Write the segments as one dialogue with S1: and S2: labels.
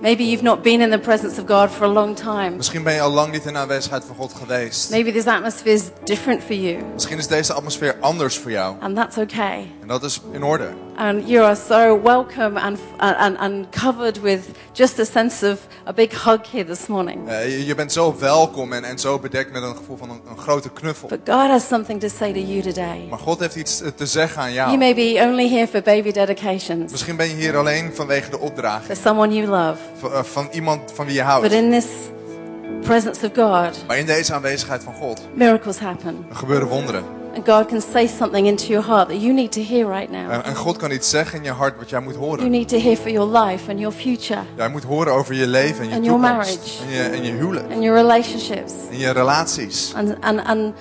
S1: Maybe you've not been in the presence of God for a long time.
S2: Misschien ben je al lang niet in de aanwezigheid van God geweest.
S1: Maybe this atmosphere is different for you,
S2: Misschien is deze atmosfeer anders voor jou.
S1: and that's okay.
S2: En dat is in orde.
S1: And you are so welcome and, and, and covered with just a sense of a big hug here this morning.
S2: Eh, je, je bent zo welkom en, en zo bedekt met een gevoel van een, een grote knuffel.
S1: But God has something to say to you today.
S2: Maar God heeft iets te zeggen aan jou.
S1: You may be only here for baby dedications,
S2: Misschien ben je hier alleen vanwege de
S1: for
S2: opdraging.
S1: someone you love.
S2: Van, eh, van iemand van wie je
S1: But
S2: houdt.
S1: in this presence of God,
S2: Maar in deze aanwezigheid van God
S1: miracles happen.
S2: er gebeuren wonderen.
S1: And God can say something into your heart that you need to hear right now.
S2: En, en God kan iets zeggen in je hart wat jij moet
S1: You
S2: horen.
S1: need to hear for your life and your future
S2: Jij moet horen over je leven en je
S1: And your
S2: toekomst.
S1: marriage.
S2: En je, en je huwelijk.
S1: and your relationships
S2: En je relaties.
S1: and, and, and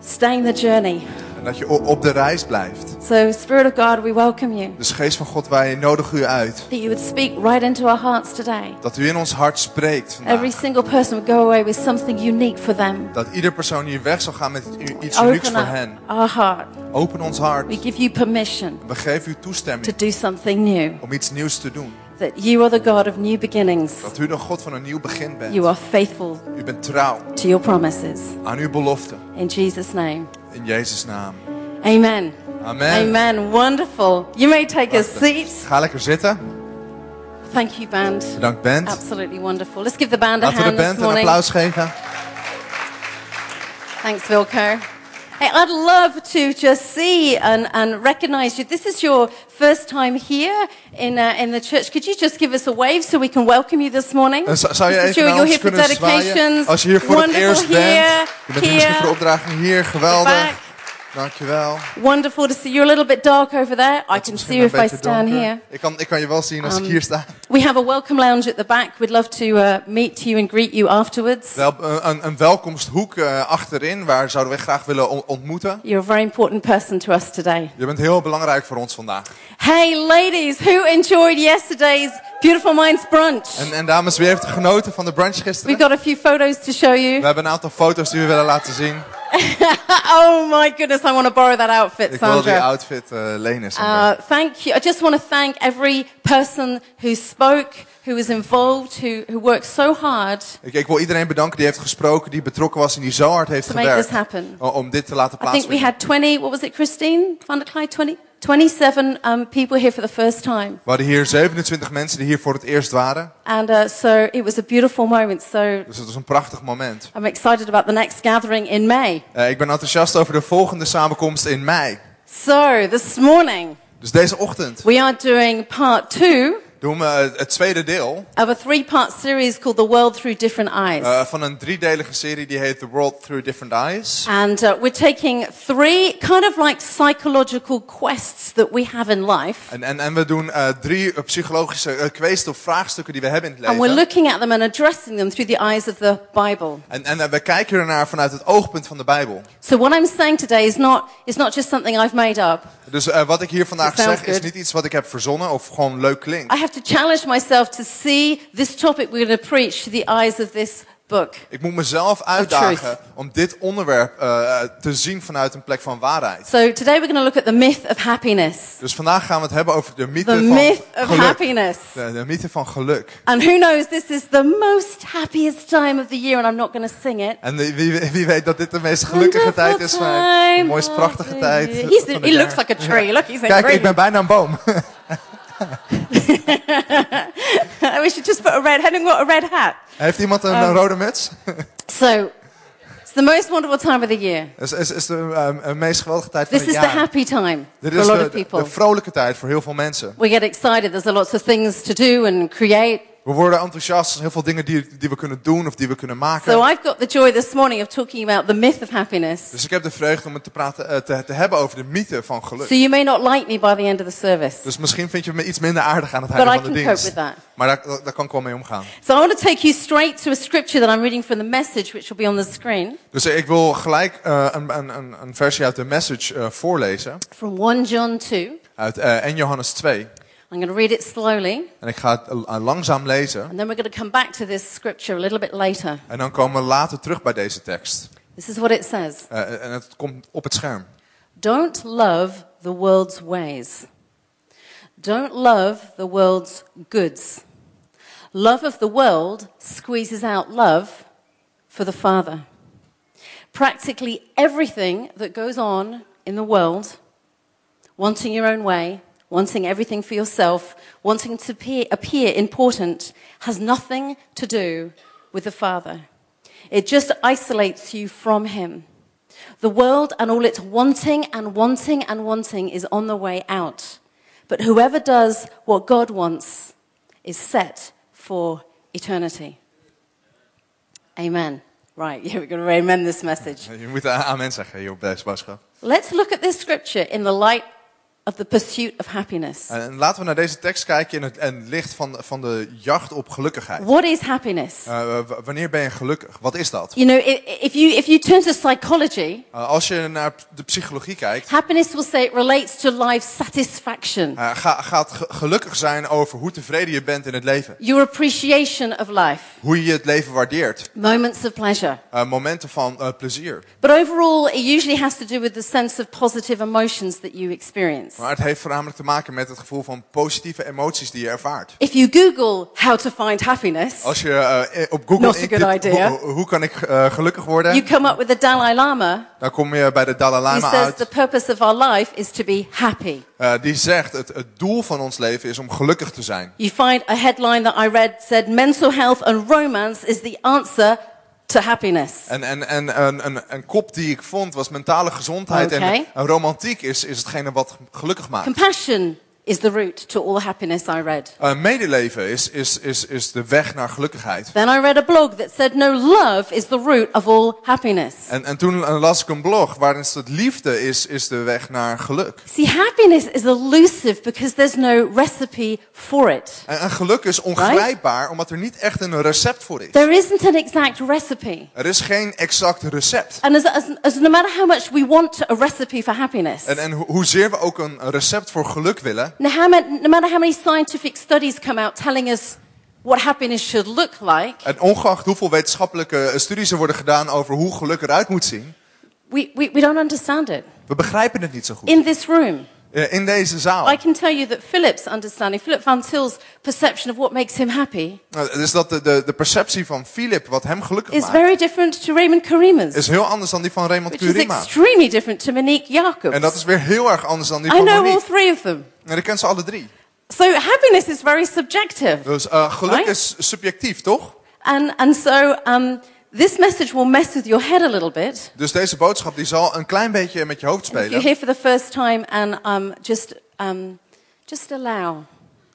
S1: staying the journey.
S2: En dat je op de reis blijft.
S1: So, Spirit of God, we welcome you.
S2: Dus geest van God, wij nodigen u uit.
S1: That you would speak right into our hearts today.
S2: Dat u in ons hart spreekt vandaag.
S1: Every single person would go away with something unique for them.
S2: Dat ieder persoon hier weg zal gaan met iets unieks voor hen.
S1: our heart.
S2: Open ons hart.
S1: We give you permission
S2: We geven u
S1: to
S2: toestemming
S1: do something new.
S2: om iets nieuws te doen.
S1: That you are the God of new beginnings.
S2: Dat u de God van een nieuw begin
S1: You
S2: bent.
S1: are faithful
S2: U bent trouw
S1: to your promises.
S2: aan uw belofte.
S1: In Jesus' name.
S2: In Jezus' naam.
S1: Amen.
S2: Amen.
S1: Amen. Wonderful. You may take a seat.
S2: Ga lekker zitten.
S1: Thank you, band.
S2: Bedankt band.
S1: Absolutely wonderful. Let's give the band a
S2: Laten we de
S1: hand this
S2: band een applaus geven.
S1: Thanks, Vilko. Hey, I'd love to just see and, and recognize you. This is your first time here in, uh, in the church. Could you just give us a wave so we can welcome you this morning?
S2: En zou je
S1: This
S2: even
S1: your- you're here for
S2: zwaaien?
S1: dedications.
S2: Als je hier voor het
S1: Wonderful
S2: bent.
S1: here,
S2: Je bent hier misschien voor de
S1: here,
S2: opdraging hier.
S1: back.
S2: Geweldig. Dankjewel.
S1: Wonderful to see you. You're a little bit dark over there. I can see you if I stand
S2: donker.
S1: here.
S2: Ik kan, ik kan je wel zien als ik
S1: Um,
S2: hier sta.
S1: We have a welcome lounge at the back. We'd love to uh, meet you and greet you afterwards.
S2: Wel, een, een- een welkomsthoek eh, achterin, waar zouden we graag willen on- ontmoeten.
S1: You're a very important person to us today.
S2: Je bent heel belangrijk voor ons vandaag.
S1: Hey, ladies, who enjoyed yesterday's Beautiful Minds brunch?
S2: En, en dames, wie heeft genoten van de brunch gisteren?
S1: We've got a few photos to show
S2: We
S1: you.
S2: hebben een aantal foto's die we willen laten zien.
S1: oh my goodness, I want to borrow that outfit,
S2: Ik wil die outfit eh, lenen. Sandra.
S1: Uh, thank you. I just want to thank every person who spoke, who was involved, who, who worked so hard
S2: ik, ik wil iedereen bedanken die heeft gesproken, die betrokken was en die zo hard heeft
S1: to make this happen.
S2: Om dit te laten
S1: I think we had 20, what was it, Christine van der Kleij? 20, 27 um, people here for the first time.
S2: We hadden hier 27 mensen die hier voor het eerst waren.
S1: And uh, so it was a beautiful moment. So
S2: Dus het was een prachtig moment.
S1: I'm excited about the next gathering in May.
S2: Eh, ik ben enthousiast over de volgende samenkomst in mei.
S1: So this morning,
S2: Dus deze ochtend
S1: we are doing part two
S2: doen we eh, het tweede deel
S1: of a three part series called The World Through Different Eyes.
S2: eh, van een driedelige serie die heet The World Through Different Eyes.
S1: and uh, we're taking three kind of like psychological quests that we have in life.
S2: En, en, en we doen eh, drie psychologische uh, kwesties of vraagstukken die we hebben in het
S1: And we're
S2: leven.
S1: looking at them and addressing them through the eyes of the Bible.
S2: En, en we kijken ernaar vanuit het oogpunt van de Bijbel.
S1: So what I'm saying today is not, is not just something I've made up.
S2: Dus wat ik hier vandaag zeg is niet iets wat ik heb verzonnen of gewoon leuk klinkt.
S1: I have to challenge myself to see this topic we're going to preach through the eyes of this book.
S2: Ik moet mezelf uitdagen om dit onderwerp eh, te zien vanuit een plek van waarheid.
S1: So today we're going to look at the myth of happiness.
S2: Dus vandaag gaan we het hebben over de mythe
S1: The
S2: van
S1: myth of
S2: geluk.
S1: happiness.
S2: De, de mythe van geluk.
S1: And who knows, this is the most happiest time of the year, and I'm not going to sing it.
S2: En wie, wie, weet dat dit de meest gelukkige tijd is, maar de mooist prachtige tijd.
S1: He's,
S2: van het
S1: he looks like a tree. Look, he's
S2: Kijk, ik ben bijna een boom.
S1: we should just put a red. Having got a red hat.
S2: Heeft iemand een,
S1: Um,
S2: een rode muts?
S1: So it's the most wonderful time of the year.
S2: Het is, is, is de een meest geweldige tijd van
S1: This
S2: het
S1: is the
S2: jaar.
S1: happy time
S2: Dit
S1: for a lot
S2: de,
S1: of people.
S2: de vrolijke tijd voor heel veel mensen.
S1: We get excited. There's a lots of things to do and create.
S2: We worden enthousiast, heel veel dingen die, die we kunnen doen of die we kunnen maken.
S1: So I've got the joy this morning of talking about the myth of happiness.
S2: Dus ik heb de vreugde om het te, praten, eh, te, te hebben over de mythe van geluk.
S1: So you may not like me by the end of the service,
S2: Dus misschien vind je me iets minder aardig aan het einde van de
S1: can cope
S2: dienst.
S1: with that.
S2: Maar daar, kan ik wel mee omgaan.
S1: So I want to take you straight to a scripture that I'm reading from the message, which will be on the screen,
S2: Dus ik wil gelijk eh, een, een, een, een versie uit de message eh, voorlezen.
S1: from 1 John 2.
S2: Uit eh 1 Johannes 2.
S1: I'm going to read it slowly,
S2: En ik ga het eh, langzaam lezen.
S1: and then we're going to come back to this scripture a little bit later.
S2: En dan komen we later terug bij deze tekst.
S1: This is what it says
S2: Eh, en het komt op het scherm.
S1: Don't love the world's ways. Don't love the world's goods. Love of the world squeezes out love for the Father. Practically everything that goes on in the world, wanting your own way, wanting everything for yourself, wanting to appear, appear important, has nothing to do with the Father. It just isolates you from Him. The world and all its wanting and wanting and wanting is on the way out. But whoever does what God wants is set for eternity. Amen. Right, yeah, we're going to amen this message.
S2: Je moet eh, amen zeggen hier op deze boodschap.
S1: Let's look at this scripture in the light of the pursuit of happiness.
S2: En laten we naar deze tekst kijken in het, in het licht van, van de jacht op gelukkigheid.
S1: What is happiness?
S2: W- wanneer ben je gelukkig? Wat is dat?
S1: You know, if you, if you turn to psychology,
S2: Eh, als je naar de psychologie kijkt,
S1: happiness will say it relates to life satisfaction,
S2: eh, ga, gaat ge- gelukkig zijn over hoe tevreden je bent in het leven.
S1: your appreciation of life,
S2: Hoe je het leven waardeert.
S1: moments of pleasure.
S2: Momenten van plezier.
S1: But overall, it usually has to do with the sense of positive emotions that you experience.
S2: Maar het heeft voornamelijk te maken met het gevoel van positieve emoties die je ervaart.
S1: If you Google how to find happiness,
S2: Als je eh, op Google intipt, hoe, hoe kan ik eh, gelukkig worden?
S1: you come up with the Dalai Lama,
S2: Dan kom je bij de Dalai
S1: who
S2: Lama
S1: says
S2: uit.
S1: the purpose of our life is to be happy.
S2: Eh, die zegt het, het doel van ons leven is om gelukkig te zijn.
S1: You find a headline that I read said mental health and romance is the answer to happiness.
S2: En, en, en een, een, een kop die ik vond was mentale gezondheid. En, en romantiek is, is hetgene wat gelukkig maakt.
S1: Compassion is the route to all happiness, I read.
S2: Eh, medeleven is, is, is, is de weg naar gelukkigheid.
S1: Then I read a blog that said no, love is the root of all happiness.
S2: En, en toen las ik een blog waarin staat liefde is, is de weg naar geluk.
S1: See, happiness is elusive because there's no recipe for it.
S2: En, en geluk is ongrijpbaar omdat er niet echt een recept voor is.
S1: There isn't an exact recipe.
S2: Er is geen exact recept.
S1: And as, as, as no matter how much we want a recipe for happiness,
S2: En, en ho- hoezeer we ook een recept voor geluk willen,
S1: no, matter how many scientific studies come out telling us what happiness should look like,
S2: en ongeacht hoeveel wetenschappelijke eh, studies er worden gedaan over hoe geluk eruit moet zien,
S1: we, we, we don't understand it.
S2: we begrijpen het niet zo goed.
S1: In this room,
S2: In deze zaal.
S1: I can tell you that Philip's understanding, Philip Van Til's perception of what makes him happy,
S2: Dus dat de, de, de perceptie van Philip, wat hem gelukkig
S1: is
S2: maakt,
S1: very different to Raymond Karima's,
S2: is heel anders dan die van Raymond
S1: which is extremely different to Monique Jacobs.
S2: En dat is weer heel erg anders dan die
S1: I
S2: van
S1: know all
S2: Monique.
S1: three of them.
S2: En ik ken ze alle drie.
S1: So happiness is very subjective.
S2: Dus eh, geluk
S1: Right?
S2: is subjectief, toch?
S1: And, and so um, this message will mess with your head a little bit.
S2: Dus deze boodschap die zal een klein beetje met je hoofd
S1: If you're
S2: spelen.
S1: here for the first time and um, just, um, just allow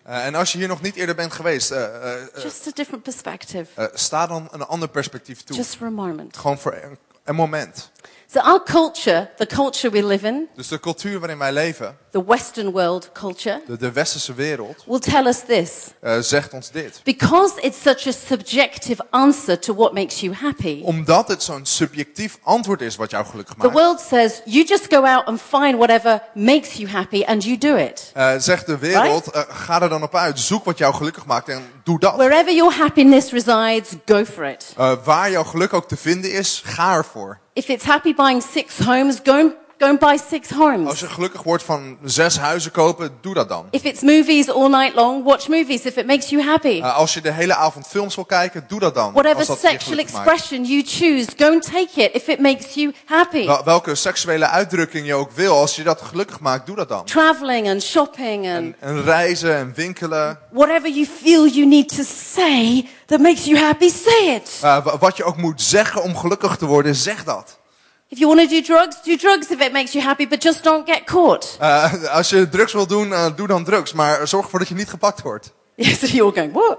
S2: Eh, en als je hier nog niet eerder bent geweest, eh, eh,
S1: just a different perspective,
S2: sta dan een ander perspectief toe.
S1: just for a moment.
S2: Gewoon voor een, een moment.
S1: So our culture, the culture we live in,
S2: Dus de cultuur waarin wij leven,
S1: the Western world culture,
S2: de, de westerse wereld,
S1: will tell us this.
S2: eh, zegt ons dit.
S1: Because it's such a subjective answer to what makes you happy,
S2: Omdat het zo'n subjectief antwoord is wat jou gelukkig
S1: the
S2: maakt.
S1: world says you just go out and find whatever makes you happy and you do it.
S2: Eh, zegt de wereld, eh, ga er dan op uit, zoek wat jou gelukkig maakt en doe dat.
S1: Wherever your happiness resides, go for it.
S2: Waar jouw geluk ook te vinden is, ga ervoor.
S1: If it's happy buying six homes, go and, go and buy six
S2: Als
S1: homes.
S2: je gelukkig wordt van zes huizen kopen, doe dat dan.
S1: If it's movies all night long, watch movies if it makes you happy.
S2: Eh, als je de hele avond films wil kijken, doe dat dan.
S1: Whatever
S2: als dat je
S1: sexual
S2: gelukkig maakt.
S1: expression you choose, go and take it if it makes you happy.
S2: Wel- welke seksuele uitdrukking je ook wil, als je dat gelukkig maakt, doe dat dan.
S1: Traveling and shopping and
S2: En, en reizen en winkelen.
S1: whatever you feel you need to say that makes you happy, say it.
S2: Eh, wa- wat je ook moet zeggen om gelukkig te worden, zeg dat.
S1: If you want to do drugs, do drugs if it makes you happy, but just don't get caught.
S2: Eh, als je drugs wil doen, eh, doe dan drugs. Maar zorg ervoor dat je niet gepakt wordt.
S1: Yes, you're going, what?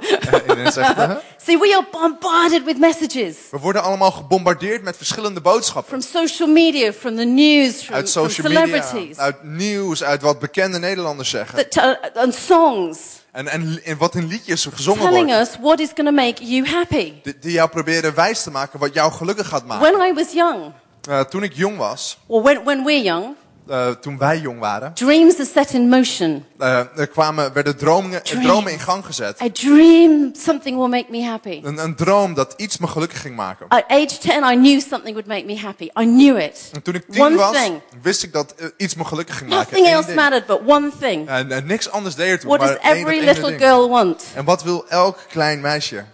S1: See, we are bombarded with messages
S2: We worden allemaal gebombardeerd met verschillende boodschappen.
S1: from social media, from the news, from,
S2: Uit
S1: from
S2: social media,
S1: celebrities,
S2: uit nieuws, uit wat bekende Nederlanders zeggen.
S1: t- and songs
S2: En, en, en wat in liedjes gezongen
S1: telling
S2: wordt.
S1: us what is going to make you happy.
S2: Die, die jou proberen wijs te maken wat jou gelukkig gaat maken.
S1: When I was young,
S2: Eh, toen ik jong was,
S1: or when, when we're young,
S2: eh, toen wij jong waren,
S1: dreams are set in motion.
S2: eh, er kwamen, werden dromen, dromen in gang gezet.
S1: I dream something will make me happy.
S2: Een, een droom dat iets me gelukkig ging maken.
S1: At age 10, I knew something would make me happy. I knew it.
S2: En toen ik tien
S1: One
S2: was,
S1: thing.
S2: wist ik dat iets me gelukkig ging maken.
S1: Nothing
S2: Eén
S1: else
S2: ding.
S1: mattered but one thing.
S2: En, en niks anders deed ertoe.
S1: What
S2: maar
S1: does every little
S2: ding.
S1: girl want?
S2: En wat wil elk klein meisje?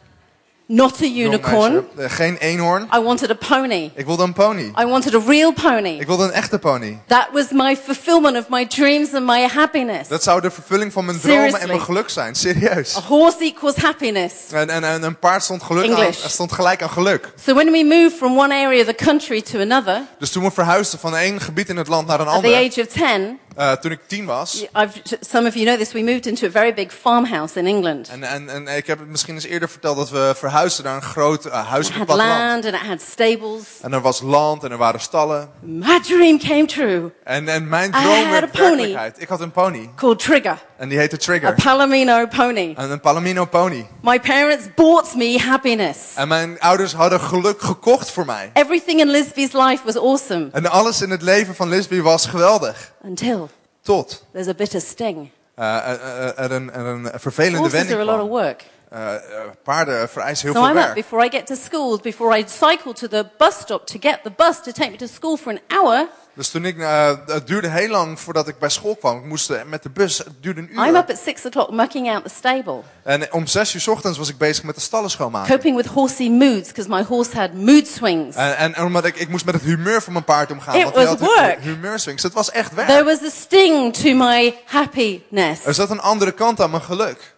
S1: Not a unicorn.
S2: meisje? Eh, geen eenhoorn.
S1: I wanted a pony.
S2: Ik wilde een pony.
S1: I wanted a real pony.
S2: Ik wilde een echte pony.
S1: That was my fulfillment of my dreams and my happiness.
S2: Dat zou de vervulling van mijn dromen en
S1: Seriously.
S2: mijn geluk zijn. Serieus.
S1: A horse equals happiness.
S2: En, en, en een paard stond, geluk aan, stond gelijk aan geluk.
S1: So when we moved from one area of the country to another,
S2: Dus toen we verhuisden van één gebied in het land naar een
S1: at the
S2: ander.
S1: age of 10,
S2: eh, toen ik tien was.
S1: I've, some of you know this, we moved into a very big farmhouse in England.
S2: En, en, en ik heb het misschien eens eerder verteld dat we verhuisden naar een groot uh, huis op het platteland.
S1: land and it had stables.
S2: En er was land en er waren stallen.
S1: My dream came true,
S2: En, en mijn droom
S1: had a
S2: werd
S1: pony.
S2: werkelijkheid. Ik had een pony.
S1: called Trigger,
S2: En die heette
S1: a
S2: Trigger.
S1: Palomino pony.
S2: En een Palomino pony.
S1: My parents bought me happiness.
S2: En mijn ouders hadden geluk gekocht voor mij.
S1: Everything in Lisby's life was awesome
S2: En alles in het leven van Lisby was geweldig.
S1: until
S2: Tot
S1: there's a bitter sting.
S2: eh, eh, eh, er, een, er een vervelende
S1: Horses
S2: wending
S1: are a lot of work.
S2: Eh, paarden vereisen heel
S1: So
S2: veel
S1: I'm up
S2: werk.
S1: before I get to school, before I cycle to the bus stop to get the bus to take me to school for an hour.
S2: Dus toen ik, eh, het duurde heel lang voordat ik bij school kwam. Ik moest eh, met de bus, het duurde een
S1: I'm
S2: uur.
S1: up at six o'clock mucking out the stable,
S2: En om zes uur ochtends was ik bezig met de stallen schoonmaken.
S1: coping with horsey moods because my horse had mood swings.
S2: En, en, en omdat ik, ik moest met het humeur van mijn paard omgaan.
S1: It
S2: want
S1: was
S2: had
S1: work.
S2: humeurswings. Het was echt werk.
S1: There was a sting to my happiness.
S2: Er zat een andere kant aan mijn geluk.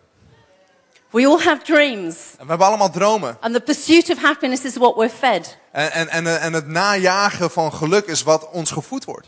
S1: We all have dreams,
S2: En we hebben allemaal dromen.
S1: and the pursuit of happiness is what we're fed.
S2: En, en, en, en het najagen van geluk is wat ons gevoed wordt.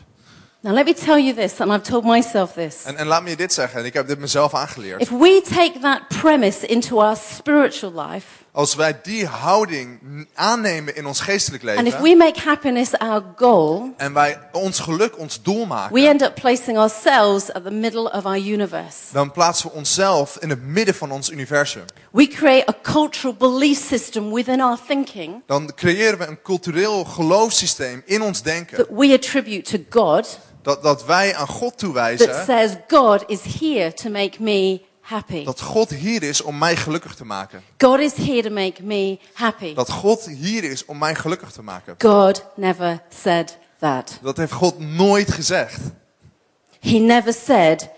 S1: Now, let me tell you this, and I've told myself this.
S2: En, en laat me je dit zeggen, en ik heb dit mezelf aangeleerd.
S1: If we take that premise into our spiritual life,
S2: Als wij die houding aannemen in ons geestelijk
S1: and if
S2: leven.
S1: we make happiness our goal,
S2: En wij ons geluk ons doel maken.
S1: we end up placing ourselves at the middle of our universe.
S2: Dan plaatsen we onszelf in het midden van ons universum.
S1: We create a cultural belief system within our thinking
S2: Dan creëren we een cultureel geloofssysteem in ons denken.
S1: that we attribute to God
S2: Dat, dat wij aan God
S1: that
S2: toewijzen.
S1: says God is here to make me happy.
S2: Dat God hier is om mij gelukkig te maken.
S1: God is here to make me happy.
S2: Dat God hier is om mij gelukkig te maken.
S1: God never said that.
S2: Dat heeft God nooit gezegd.
S1: He never said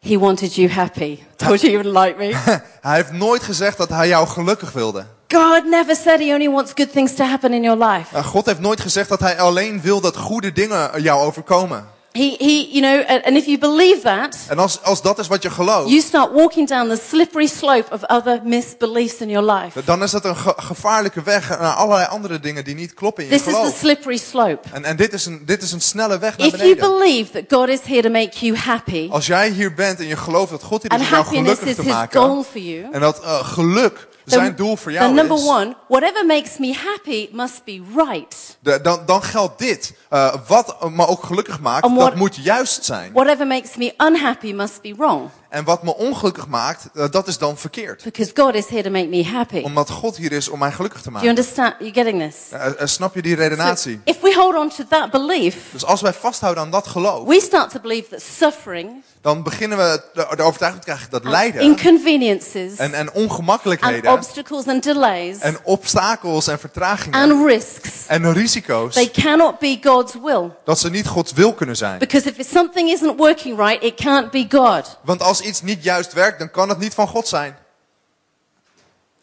S1: he wanted you happy. Told you you wouldn't like me.
S2: Hij heeft nooit gezegd dat hij jou gelukkig wilde.
S1: God never said he only wants good things to happen in your life.
S2: Uh, God heeft nooit gezegd dat hij alleen wil dat goede dingen jou overkomen.
S1: He, he, you know, and if you believe that,
S2: En als, als dat is wat je gelooft,
S1: you start walking down the slippery slope of other misbeliefs in your life.
S2: dan is dat een ge- gevaarlijke weg naar allerlei andere dingen die niet kloppen in je
S1: This is the
S2: geloof.
S1: slippery slope.
S2: En, en dit, is een, dit is een snelle weg naar
S1: If you
S2: beneden.
S1: believe that God is here to make you happy,
S2: Als jij hier bent en je gelooft dat God hier is om jou
S1: happiness
S2: gelukkig
S1: is
S2: te
S1: his
S2: maken.
S1: goal for you,
S2: En dat uh, geluk zijn doel voor jou
S1: number
S2: is.
S1: one, whatever makes me happy must be right.
S2: de- dan, dan geldt dit. Uh, wat me ook gelukkig maakt,
S1: what-
S2: dat moet juist zijn.
S1: Whatever makes me unhappy must be wrong.
S2: En wat me ongelukkig maakt, uh, dat is dan verkeerd.
S1: Because God is here to make me happy.
S2: Omdat God hier is om mij gelukkig te
S1: Do you
S2: maken.
S1: understand? You're getting this?
S2: Uh, uh, snap je die
S1: So
S2: redenatie?
S1: if we hold on to that belief,
S2: Dus als wij vasthouden aan dat geloof,
S1: we start to believe that suffering,
S2: dan beginnen we de, de overtuiging te krijgen dat
S1: and
S2: lijden
S1: inconveniences,
S2: en, en
S1: and
S2: ongemakkelijkheden
S1: obstacles and delays,
S2: en obstakels en vertragingen
S1: and risks,
S2: en risico's,
S1: they cannot be God's will.
S2: dat ze niet Gods wil kunnen zijn.
S1: Because if something isn't working right, it can't be God.
S2: Want als iets niet juist werkt, dan kan het niet van God zijn.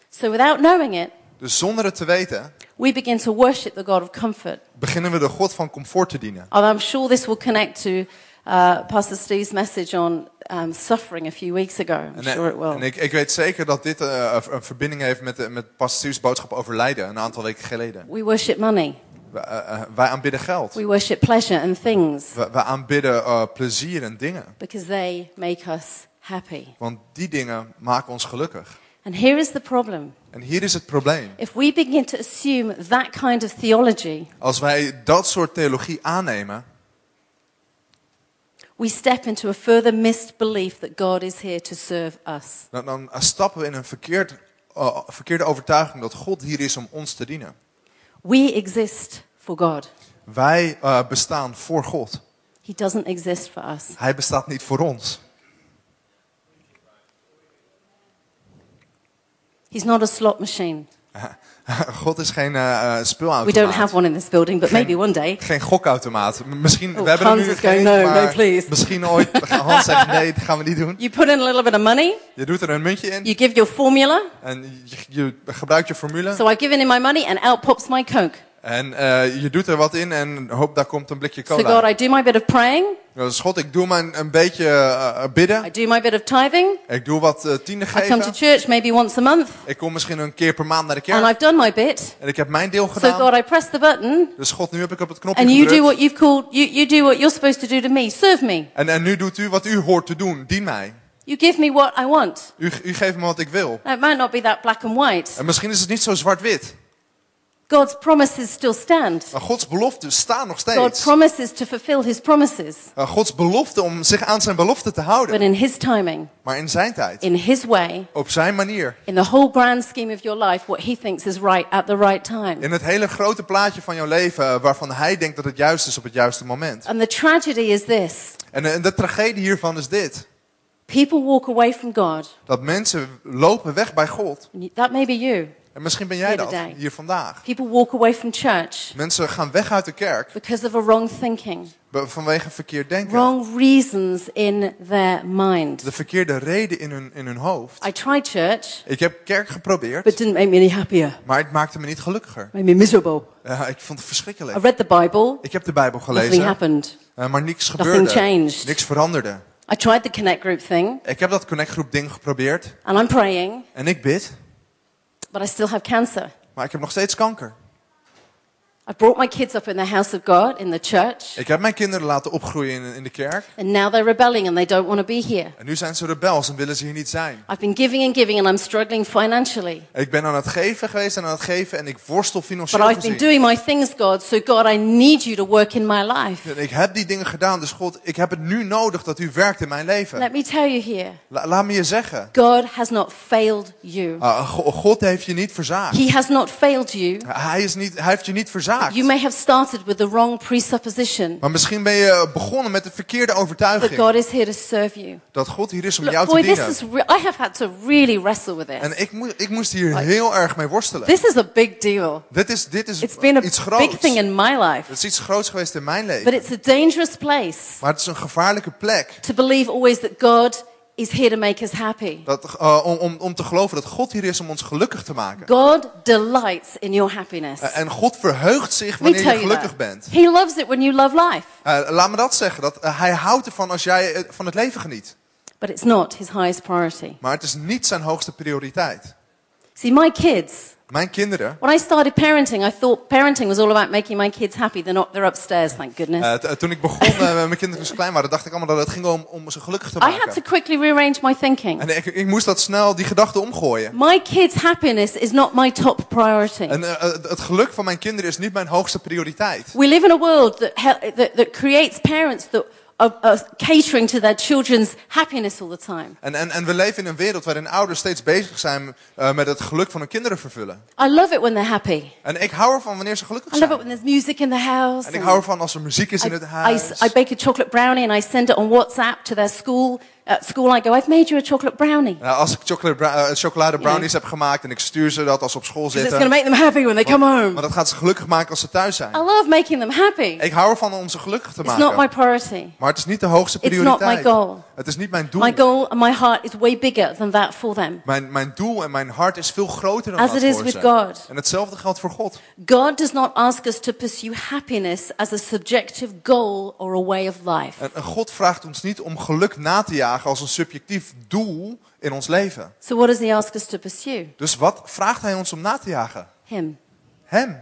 S1: So without knowing it,
S2: Dus zonder het te weten,
S1: we begin to worship the God of comfort.
S2: beginnen we de God van comfort te dienen.
S1: And I'm sure this will connect to uh, Pastor Steve's message on um, suffering a few weeks ago. I'm
S2: En,
S1: sure it will.
S2: en ik, ik weet zeker dat dit eh, een verbinding heeft met, de- met Pastor boodschap over lijden, een aantal weken geleden.
S1: We worship money.
S2: Wij, eh, eh, wij aanbidden geld.
S1: We worship pleasure and things
S2: Wij, wij aanbidden eh, plezier en dingen.
S1: because they make us happy.
S2: Want die dingen maken ons gelukkig.
S1: And here is the problem.
S2: En hier is het probleem.
S1: If we begin to assume that kind of theology,
S2: Als wij dat soort theologie aannemen,
S1: we step into a further missed belief that God is here to serve us.
S2: dan, dan stappen we in een verkeerd, uh, verkeerde overtuiging dat God hier is om ons te dienen.
S1: We exist for God.
S2: Wij uh, bestaan voor God.
S1: He doesn't exist for us.
S2: Hij bestaat niet voor ons.
S1: He's not a slot machine.
S2: God is geen uh, uh,
S1: We
S2: speelautomaat.
S1: don't have one in this building, but
S2: Geen-
S1: maybe one day.
S2: Geen gokautomaat. Misschien,
S1: Oh,
S2: we hebben
S1: Hans
S2: er nu geen,
S1: "No,
S2: maar
S1: no, please."
S2: misschien ooit. Hans zegt nee, dat gaan we niet doen.
S1: You put in a little bit of money,
S2: Je doet er een muntje in
S1: you give your formula.
S2: en je, je gebruikt je formule.
S1: So I give in my money and out pops my Coke.
S2: En uh, je doet er wat in en hoop daar komt een blikje
S1: So
S2: cola.
S1: God, I do my bit of praying,
S2: Dus God, ik doe mijn een beetje uh, bidden.
S1: I do my bit of tithing,
S2: Ik doe wat uh, tienden
S1: I come to
S2: geven.
S1: church maybe once a month,
S2: Ik kom misschien een keer per maand naar de
S1: and
S2: kerk.
S1: I've done my bit.
S2: En ik heb mijn deel
S1: So
S2: gedaan.
S1: God, I press the button,
S2: Dus God, nu heb ik op het knopje
S1: and you do
S2: gedrukt.
S1: what you've called, you, you do what you're supposed to do to me. Serve me.
S2: En, en nu doet u wat u hoort te doen. Dien mij.
S1: You give me what I want.
S2: U, u geeft me wat ik wil.
S1: It might not be that black and white.
S2: En misschien is het niet zo zwart-wit.
S1: God's promises still stand.
S2: Maar Gods beloften staan nog
S1: God
S2: steeds.
S1: promises to fulfill his promises,
S2: Uh, Gods belofte om zich aan zijn belofte te houden.
S1: but in his timing,
S2: Maar in zijn tijd.
S1: in his way,
S2: Op zijn manier.
S1: in the whole grand scheme of your life, what he thinks is right at the right time.
S2: In het hele grote plaatje van jouw leven. uh, Waarvan hij denkt dat het juist is op het juiste moment.
S1: And the tragedy is this
S2: En, uh, en de tragedie hiervan is dit.
S1: people walk away from God.
S2: Dat mensen lopen weg bij God.
S1: That may be you.
S2: En misschien ben jij dat hier vandaag.
S1: People walk away from church
S2: Mensen gaan weg uit de kerk
S1: because of a wrong thinking,
S2: vanwege verkeerd denken.
S1: wrong reasons in their mind.
S2: De verkeerde reden in hun, in hun hoofd.
S1: I tried church,
S2: Ik heb kerk geprobeerd,
S1: but it didn't make me any happier.
S2: maar het maakte me niet gelukkiger.
S1: Made me miserable.
S2: Ja, ik vond het
S1: I
S2: verschrikkelijk.
S1: read the Bible,
S2: Ik heb de Bijbel
S1: nothing
S2: gelezen,
S1: happened.
S2: eh, maar niks
S1: Nothing
S2: gebeurde.
S1: changed.
S2: Niks veranderde.
S1: I tried the connect group thing,
S2: Ik heb dat connectgroep ding geprobeerd
S1: and I'm praying,
S2: en ik bid,
S1: but I still have cancer.
S2: maar ik heb nog steeds kanker.
S1: I brought my kids up in the house of God, in the church,
S2: Ik heb mijn kinderen laten opgroeien in, in de kerk
S1: and now they're rebelling and they don't want to be here.
S2: en nu zijn ze rebels en willen ze hier niet zijn.
S1: I've been giving and giving and I'm struggling financially.
S2: Ik ben aan het geven geweest en aan het geven en ik worstel
S1: But
S2: financieel
S1: I've been doing my things, God, so God, I need you to work in my life.
S2: En ik heb die dingen gedaan, dus God, ik heb het nu nodig dat u werkt in mijn leven.
S1: Let me tell you here
S2: La- laat me je zeggen.
S1: God has not failed you.
S2: Go- God heeft je niet verzaagd.
S1: He has not failed you.
S2: Hij, is niet, hij heeft je niet verzaagd.
S1: You may have started with the wrong presupposition
S2: Maar misschien ben je begonnen met de verkeerde
S1: that
S2: overtuiging.
S1: God is here to serve you.
S2: Dat God hier is om
S1: Look,
S2: jou te
S1: boy, this
S2: dienen.
S1: is re- I have had to really wrestle with
S2: En
S1: this.
S2: ik, moe- ik moest hier heel erg mee worstelen.
S1: This is a big deal.
S2: Dit is, dit is
S1: It's been a
S2: iets
S1: big
S2: groots.
S1: thing in my life.
S2: Het is iets groots geweest in mijn
S1: But
S2: leven.
S1: it's a dangerous place
S2: Maar het is een gevaarlijke plek.
S1: to believe always that God is here to make us happy.
S2: Dat, uh, om, om, om te geloven dat God hier is om ons gelukkig te maken.
S1: God delights in your happiness.
S2: Uh, en God verheugt zich wanneer je gelukkig
S1: that.
S2: bent.
S1: He loves it when you love life.
S2: Uh, laat me dat zeggen. Dat, hij houdt ervan als jij van het leven geniet.
S1: But it's not his highest priority.
S2: Maar het is niet zijn hoogste prioriteit.
S1: See, my kids,
S2: Mijn kinderen,
S1: when I started parenting, I thought parenting was all about making my kids happy. They're not, they're upstairs, thank goodness.
S2: uh, toen ik begon uh, met mijn kinderen toen ze klein waren, dacht ik allemaal dat het ging om, om ze gelukkig te
S1: I had to
S2: maken.
S1: quickly rearrange my thinking.
S2: En ik, ik moest dat snel, die gedachte omgooien.
S1: My kids' happiness is not my top priority.
S2: En uh, het geluk van mijn kinderen is niet mijn hoogste prioriteit.
S1: We live in a world that, that, that creates parents that are, are catering to their children's happiness all the time.
S2: En, en, en we leven in een wereld waarin ouders steeds bezig zijn uh, met het geluk van hun kinderen vervullen.
S1: I love it when they're happy.
S2: En ik hou ervan wanneer ze gelukkig
S1: I love it
S2: zijn.
S1: when there's music in the house.
S2: En ik hou ervan als er muziek is in het
S1: I, I,
S2: huis.
S1: I bake a chocolate brownie and I send it on WhatsApp to their school. At school, I go, I've made you a chocolate brownie.
S2: Nou, als ik chocolate brou- uh, chocolade brownies heb gemaakt en ik stuur ze dat als ze op school
S1: 'Cause it's going
S2: zitten.
S1: to make them happy when they come home.
S2: Maar dat gaat ze gelukkig maken als ze thuis zijn.
S1: I love making them happy.
S2: Ik hou ervan om ze gelukkig te
S1: It's not my
S2: maken.
S1: priority.
S2: Maar het is niet de hoogste
S1: It's not my goal.
S2: Het is niet mijn doel.
S1: My goal and my heart is way bigger than that for them.
S2: Mijn, mijn doel en mijn hart is veel groter dan
S1: As
S2: dat
S1: it is
S2: voor
S1: with
S2: ze.
S1: God.
S2: En hetzelfde geldt voor God.
S1: God does not ask us to pursue happiness as a subjective goal or a way of life.
S2: En, en God vraagt ons niet om geluk na te jagen als een subjectief doel in ons leven.
S1: So, what does He ask us to pursue?
S2: Dus wat vraagt Hij ons om na te jagen?
S1: Him,
S2: Hem,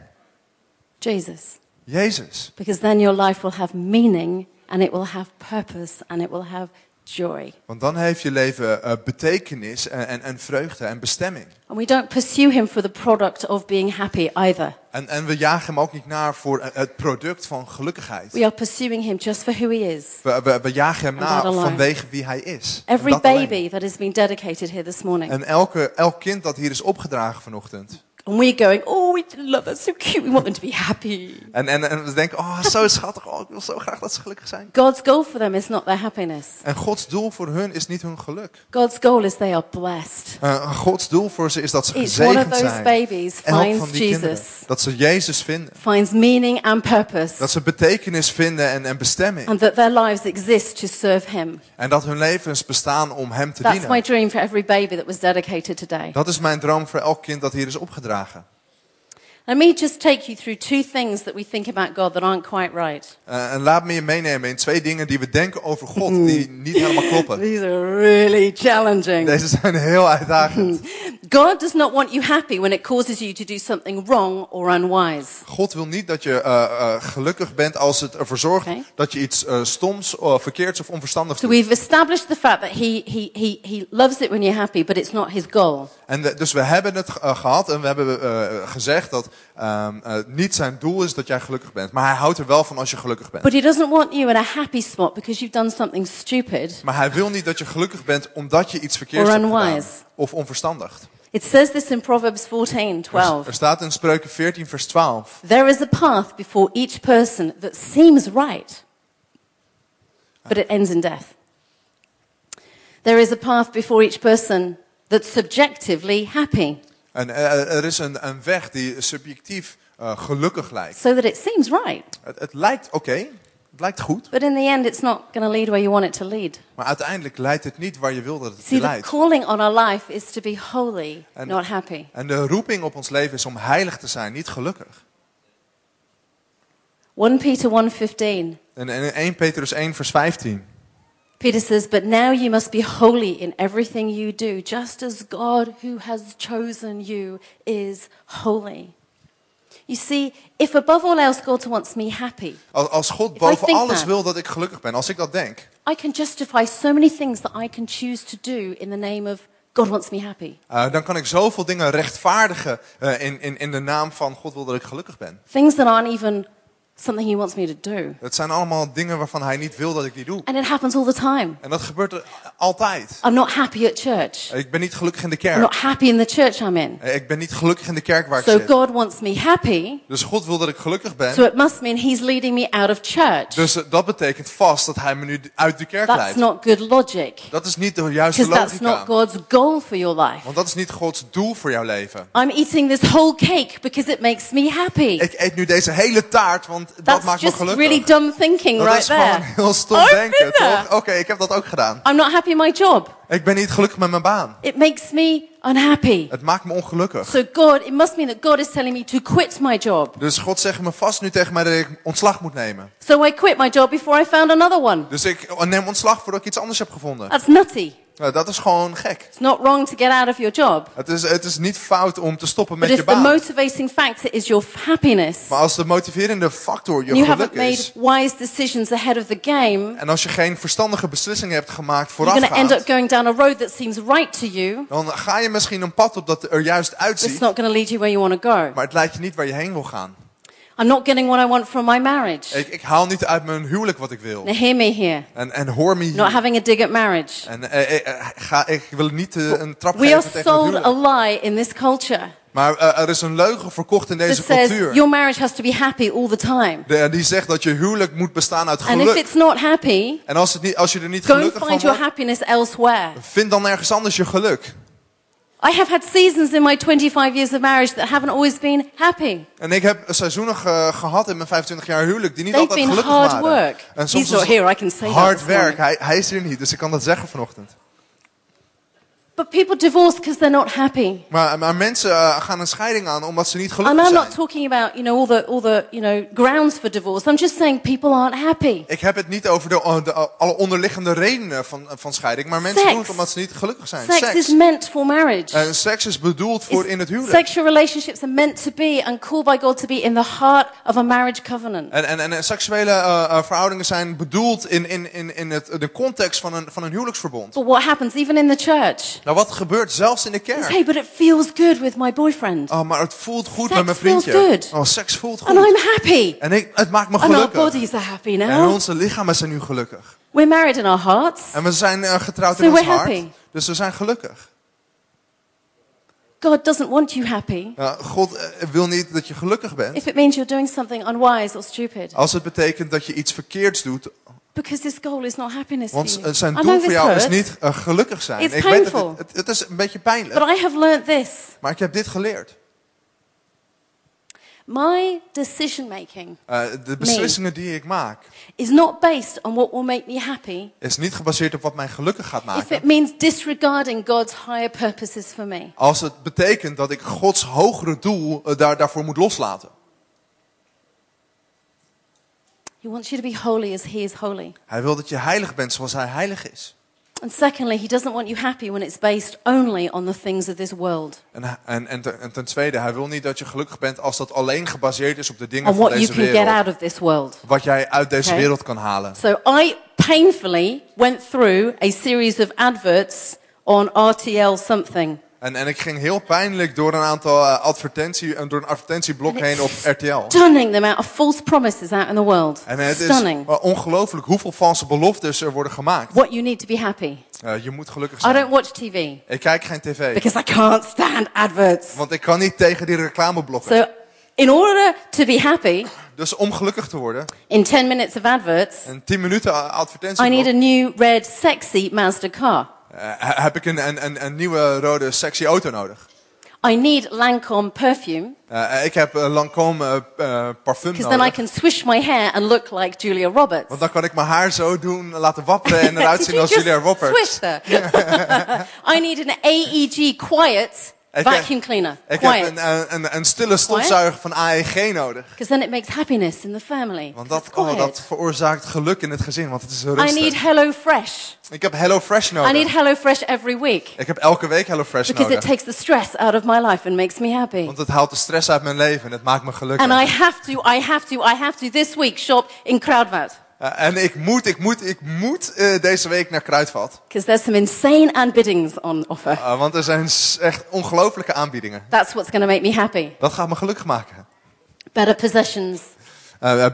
S1: Jesus.
S2: Jezus.
S1: Because then your life will have meaning and it will have purpose and it will have joy.
S2: Want dan heeft je leven eh, betekenis en, en, en vreugde en bestemming.
S1: And we don't pursue him for the product of being happy either.
S2: En, en we jagen hem ook niet naar voor eh, het product van gelukkigheid.
S1: We are pursuing him just for who he is.
S2: We, we, we jagen hem
S1: And that
S2: na
S1: alone.
S2: vanwege wie hij is. En
S1: Every
S2: dat alleen.
S1: baby that has been dedicated here this morning.
S2: En elke, elk kind dat hier is opgedragen vanochtend.
S1: And we're going, oh, we love that, so cute. We want them to be happy.
S2: En, en, en we denken, oh, zo schattig. Oh, ik wil zo graag dat ze gelukkig zijn.
S1: God's goal for them is not their happiness.
S2: En Gods doel voor hun is niet hun geluk.
S1: God's goal is they are blessed.
S2: Eh, Gods doel voor ze is dat ze
S1: Each one of
S2: gezegend
S1: those
S2: zijn.
S1: babies
S2: Elk
S1: finds
S2: van die kinderen.
S1: Jesus,
S2: Dat ze Jezus vinden.
S1: finds meaning and purpose,
S2: Dat ze betekenis vinden en, en bestemming.
S1: and that their lives exist to serve him.
S2: En dat hun levens bestaan om Hem te
S1: That's my
S2: dienen.
S1: dream for every baby that was dedicated today.
S2: Dat is mijn droom voor elk kind dat hier is opgedragen vragen.
S1: Let me just take you through two things that we think about God that aren't quite right.
S2: Eh, en laat me je meenemen in twee dingen die we denken over God die niet helemaal kloppen.
S1: These are really challenging.
S2: Deze zijn heel uitdagend.
S1: God does not want you happy when it causes you to do something wrong or unwise.
S2: God wil niet dat je eh, eh, gelukkig bent als het ervoor zorgt
S1: Oké.
S2: dat je iets stoms, of verkeerds of onverstandigs
S1: So
S2: doet.
S1: we've established the fact that he, he, he, he loves it when you're happy, but it's not his goal.
S2: En de- dus we hebben het eh, gehad en we hebben gezegd dat eh, niet zijn doel is dat jij gelukkig bent. Maar hij houdt er wel van als je gelukkig bent.
S1: But he doesn't want you in a happy spot because you've done something stupid.
S2: Maar hij wil niet dat je gelukkig bent omdat je iets verkeerds
S1: Or
S2: hebt gedaan. Of onverstandig.
S1: It says this in Proverbs 14,
S2: Er,
S1: 12.
S2: er staat in Spreuken 14 vers 12.
S1: There is a path before each person that seems right, but it ends in death. There is a path before each person that's subjectively happy,
S2: En eh, er is een, een weg die subjectief eh, gelukkig lijkt.
S1: so that it seems right.
S2: Het, het lijkt oké, het lijkt goed.
S1: But in the end, it's not going to lead where you want it to lead.
S2: Maar uiteindelijk leidt het niet waar je wil dat het
S1: See, the
S2: leidt.
S1: calling on our life is to be holy,
S2: And-
S1: not happy.
S2: En de roeping op ons leven is om heilig te zijn, niet gelukkig.
S1: 1 Peter 1:15.
S2: En in 1 Petrus 1 vers 15.
S1: Peter says, But now you must be holy in everything you do, just as God who has chosen you is holy. You see, if above all else God wants me happy,
S2: Als, God
S1: If I
S2: boven
S1: think
S2: alles
S1: that-
S2: wil dat ik gelukkig ben, als ik dat denk,
S1: I can justify so many things that I can choose to do in the name of God wants me happy.
S2: eh, dan kan ik zoveel dingen rechtvaardigen eh, in, in, in de naam van God wil dat ik gelukkig ben.
S1: Things that aren't even something He wants me to do.
S2: Het zijn allemaal dingen waarvan hij niet wil dat ik die doe.
S1: And it happens all the time.
S2: En dat gebeurt er altijd.
S1: I'm not happy at church.
S2: Ik ben niet gelukkig in de
S1: I'm
S2: kerk.
S1: not happy in the church I'm in.
S2: Eh, Ik ben niet gelukkig in de kerk waar ik
S1: So
S2: zit.
S1: God wants me happy,
S2: Dus God wil dat ik gelukkig ben.
S1: so it must mean He's leading me out of church.
S2: Dus eh, dat betekent vast dat hij me nu uit de kerk
S1: That's
S2: leidt.
S1: not good logic.
S2: Dat is niet de juiste
S1: Because that's not
S2: logica.
S1: God's goal for your life.
S2: Want dat is niet Gods doel voor jouw leven.
S1: I'm eating this whole cake because it makes me happy.
S2: Ik eet nu deze hele taart, want dat
S1: That's
S2: maakt me gelukkig.
S1: really dumb thinking
S2: dat
S1: right
S2: is gewoon
S1: there.
S2: heel stom
S1: I've
S2: denken, toch? Oké, ik heb dat ook gedaan.
S1: I'm not happy in my job.
S2: Ik ben niet gelukkig met mijn baan.
S1: It makes me unhappy.
S2: Het maakt me ongelukkig.
S1: So God, it must mean that God is telling me to quit my job.
S2: Dus God zegt me vast nu tegen mij dat ik ontslag moet nemen.
S1: So I quit my job before I found another one.
S2: Dus ik neem ontslag voordat ik iets anders heb gevonden.
S1: That's nutty.
S2: Nou, dat is gewoon gek.
S1: It's not wrong to get out of your job.
S2: Het is, het is niet fout om te stoppen
S1: But
S2: met je
S1: if the
S2: baan.
S1: motivating factor is your happiness,
S2: Maar als de motiverende factor je
S1: you
S2: geluk
S1: haven't made
S2: is...
S1: wise decisions ahead of the game,
S2: En als je geen verstandige beslissingen hebt gemaakt
S1: you're going to end up
S2: voorafgaand...
S1: going down a road that seems right to you,
S2: Dan ga je misschien een pad op dat er juist
S1: but it's
S2: uitziet.
S1: not going to lead you where you want to go.
S2: Maar het leidt je niet waar je heen wil gaan.
S1: I'm not getting what I want from my marriage.
S2: Ik, ik haal niet uit mijn huwelijk wat ik wil.
S1: Now hear me here.
S2: En, en hoor me
S1: Not
S2: hier.
S1: having a dig at marriage.
S2: En eh, eh, eh, ga, ik wil niet eh, een trap
S1: We are
S2: geven tegen het
S1: sold a
S2: huwelijk.
S1: lie in this culture
S2: Maar eh, er is een leugen verkocht in
S1: that
S2: deze
S1: says
S2: cultuur.
S1: your marriage has to be happy all the time.
S2: De- die zegt dat je huwelijk moet bestaan uit
S1: And if
S2: geluk.
S1: it's not happy,
S2: En als, het niet, als je er niet
S1: go and
S2: gelukkig van
S1: find your
S2: wordt,
S1: happiness elsewhere.
S2: vind dan ergens anders je geluk.
S1: I have had seasons in my 25 years of marriage that haven't always been happy.
S2: En ik heb seizoenen ge- gehad in mijn 25 jaar huwelijk die niet
S1: They've
S2: altijd
S1: been
S2: gelukkig
S1: hard
S2: waren.
S1: work.
S2: En
S1: He's not here, I can say
S2: hard werk. Hij, hij is hier niet, dus ik kan dat zeggen vanochtend.
S1: But people divorce because they're not happy.
S2: Maar, maar mensen eh, gaan een scheiding aan omdat ze niet
S1: And
S2: gelukkig
S1: I'm
S2: zijn.
S1: not talking about, you know, all the, all the, you know, grounds for divorce. I'm just saying people aren't happy.
S2: Ik heb het niet over de, de- alle onderliggende redenen van, van scheiding, maar mensen doen het omdat ze niet gelukkig zijn.
S1: Sex is meant for marriage.
S2: En seks is bedoeld voor
S1: It's-
S2: in het huwelijk.
S1: Sexual relationships are meant to be and called by God to be in the heart of a marriage covenant.
S2: En, en, en seksuele eh, eh, verhoudingen zijn bedoeld in, in, in, in het, de context van een, van een huwelijksverbond.
S1: But what happens even in the church?
S2: Nou, wat gebeurt zelfs in de kerk?
S1: hey, but it feels good with my boyfriend.
S2: Oh, maar het voelt goed
S1: Sex
S2: met mijn
S1: feels
S2: vriendje.
S1: good.
S2: Oh, seks voelt
S1: And
S2: goed.
S1: I'm happy.
S2: En ik, het maakt me
S1: And our
S2: gelukkig.
S1: bodies are happy
S2: En
S1: now.
S2: onze lichamen zijn nu gelukkig.
S1: We're married in our hearts.
S2: En we zijn eh, getrouwd
S1: So
S2: in ons hart.
S1: happy.
S2: Dus we zijn gelukkig.
S1: God doesn't want you happy
S2: Ja, God eh, wil niet dat je gelukkig bent.
S1: if it means you're doing something unwise or stupid.
S2: Als het betekent dat je iets verkeerds doet.
S1: Because his goal is not happiness for
S2: Want
S1: you.
S2: zijn doel voor
S1: this
S2: jou is niet eh, gelukkig zijn.
S1: It's
S2: ik weet het,
S1: painful.
S2: het, het is een beetje pijnlijk.
S1: but I have learned this.
S2: Maar ik heb dit geleerd.
S1: My decision making
S2: Eh, de beslissingen die ik maak,
S1: is not based on what will make me happy
S2: is niet gebaseerd op wat mij gelukkig gaat
S1: if
S2: maken.
S1: it means disregarding God's higher purposes for me.
S2: Als het betekent dat ik Gods hogere doel eh, daar, daarvoor moet loslaten.
S1: He wants you to be holy as he is holy.
S2: Hij wil dat je heilig bent zoals hij heilig is.
S1: And secondly, he doesn't want you happy when it's based only on the things of this world,
S2: En, en, en, ten, en ten tweede, hij wil niet dat je gelukkig bent als dat alleen gebaseerd is op de dingen
S1: on
S2: van
S1: what you can get out of this world.
S2: Wat jij uit deze
S1: Okay.
S2: wereld kan halen.
S1: So I painfully went through a series of adverts on RTL something.
S2: En, en ik ging heel pijnlijk door een aantal eh, advertentie, eh, door een advertentieblok heen op RTL.
S1: Stunning the amount of false promises out in the world.
S2: En het is
S1: Stunning.
S2: eh, ongelooflijk hoeveel valse beloftes er worden gemaakt.
S1: What you need to be happy.
S2: Eh, je moet gelukkig
S1: I
S2: zijn.
S1: don't watch TV
S2: Ik kijk geen tv.
S1: because I can't stand adverts.
S2: Want ik kan niet tegen die reclameblokken.
S1: So, in order to be happy,
S2: Dus om gelukkig te worden,
S1: in 10 minutes of adverts,
S2: een 10 minuten
S1: I need a new red sexy Mazda car.
S2: Eh, heb ik een, een, een, een nieuwe rode sexy auto nodig.
S1: I need Lancome perfume
S2: Eh, ik heb een Lancome eh, eh, parfum
S1: because then I
S2: nodig.
S1: can swish my hair and look like Julia Roberts.
S2: Want dan kan ik mijn haar zo doen, laten wapperen en eruit zien als Julia Roberts.
S1: Swish. I need an AEG quiet
S2: Ik
S1: vacuum cleaner.
S2: Ik
S1: quiet.
S2: heb een, een, een stille stofzuiger van AEG nodig.
S1: Because then it makes happiness in the family.
S2: Want dat, oh, dat veroorzaakt geluk in het gezin, want het is
S1: I need
S2: rustig.
S1: Hello Fresh.
S2: Ik heb Hello Fresh
S1: I need
S2: nodig.
S1: Hello Fresh every week
S2: Ik heb elke week Hello Fresh
S1: because it
S2: nodig.
S1: takes the stress out of my life and makes me happy.
S2: Want het haalt de stress uit mijn leven en het maakt me gelukkig.
S1: And I have to, I have to, I have to this week shop in Kruidvat.
S2: Eh, en ik moet, ik moet, ik moet eh, deze week naar Kruidvat.
S1: Because there's some insane aanbiedings on offer.
S2: Eh, want er zijn echt ongelofelijke aanbiedingen.
S1: That's what's going to make me happy.
S2: Dat gaat me gelukkig maken.
S1: Better possessions,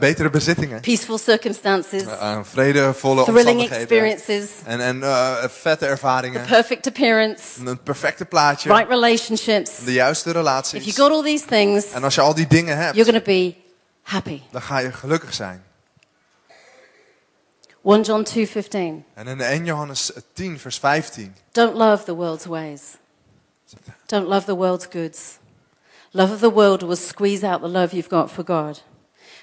S2: betere bezittingen.
S1: peaceful circumstances,
S2: vredevolle
S1: thrilling experiences,
S2: En, en vette ervaringen.
S1: perfect appearance,
S2: Een perfecte plaatje.
S1: right relationships.
S2: De juiste
S1: If you
S2: relaties.
S1: got all these things,
S2: En als je al die dingen hebt,
S1: you're going to be happy.
S2: dan ga je gelukkig zijn.
S1: 1 John 2:15.
S2: En in 1 Johannes 10, vers 15.
S1: Don't love the world's ways. Don't love the world's goods. Love of the world will squeeze out the love you've got for God.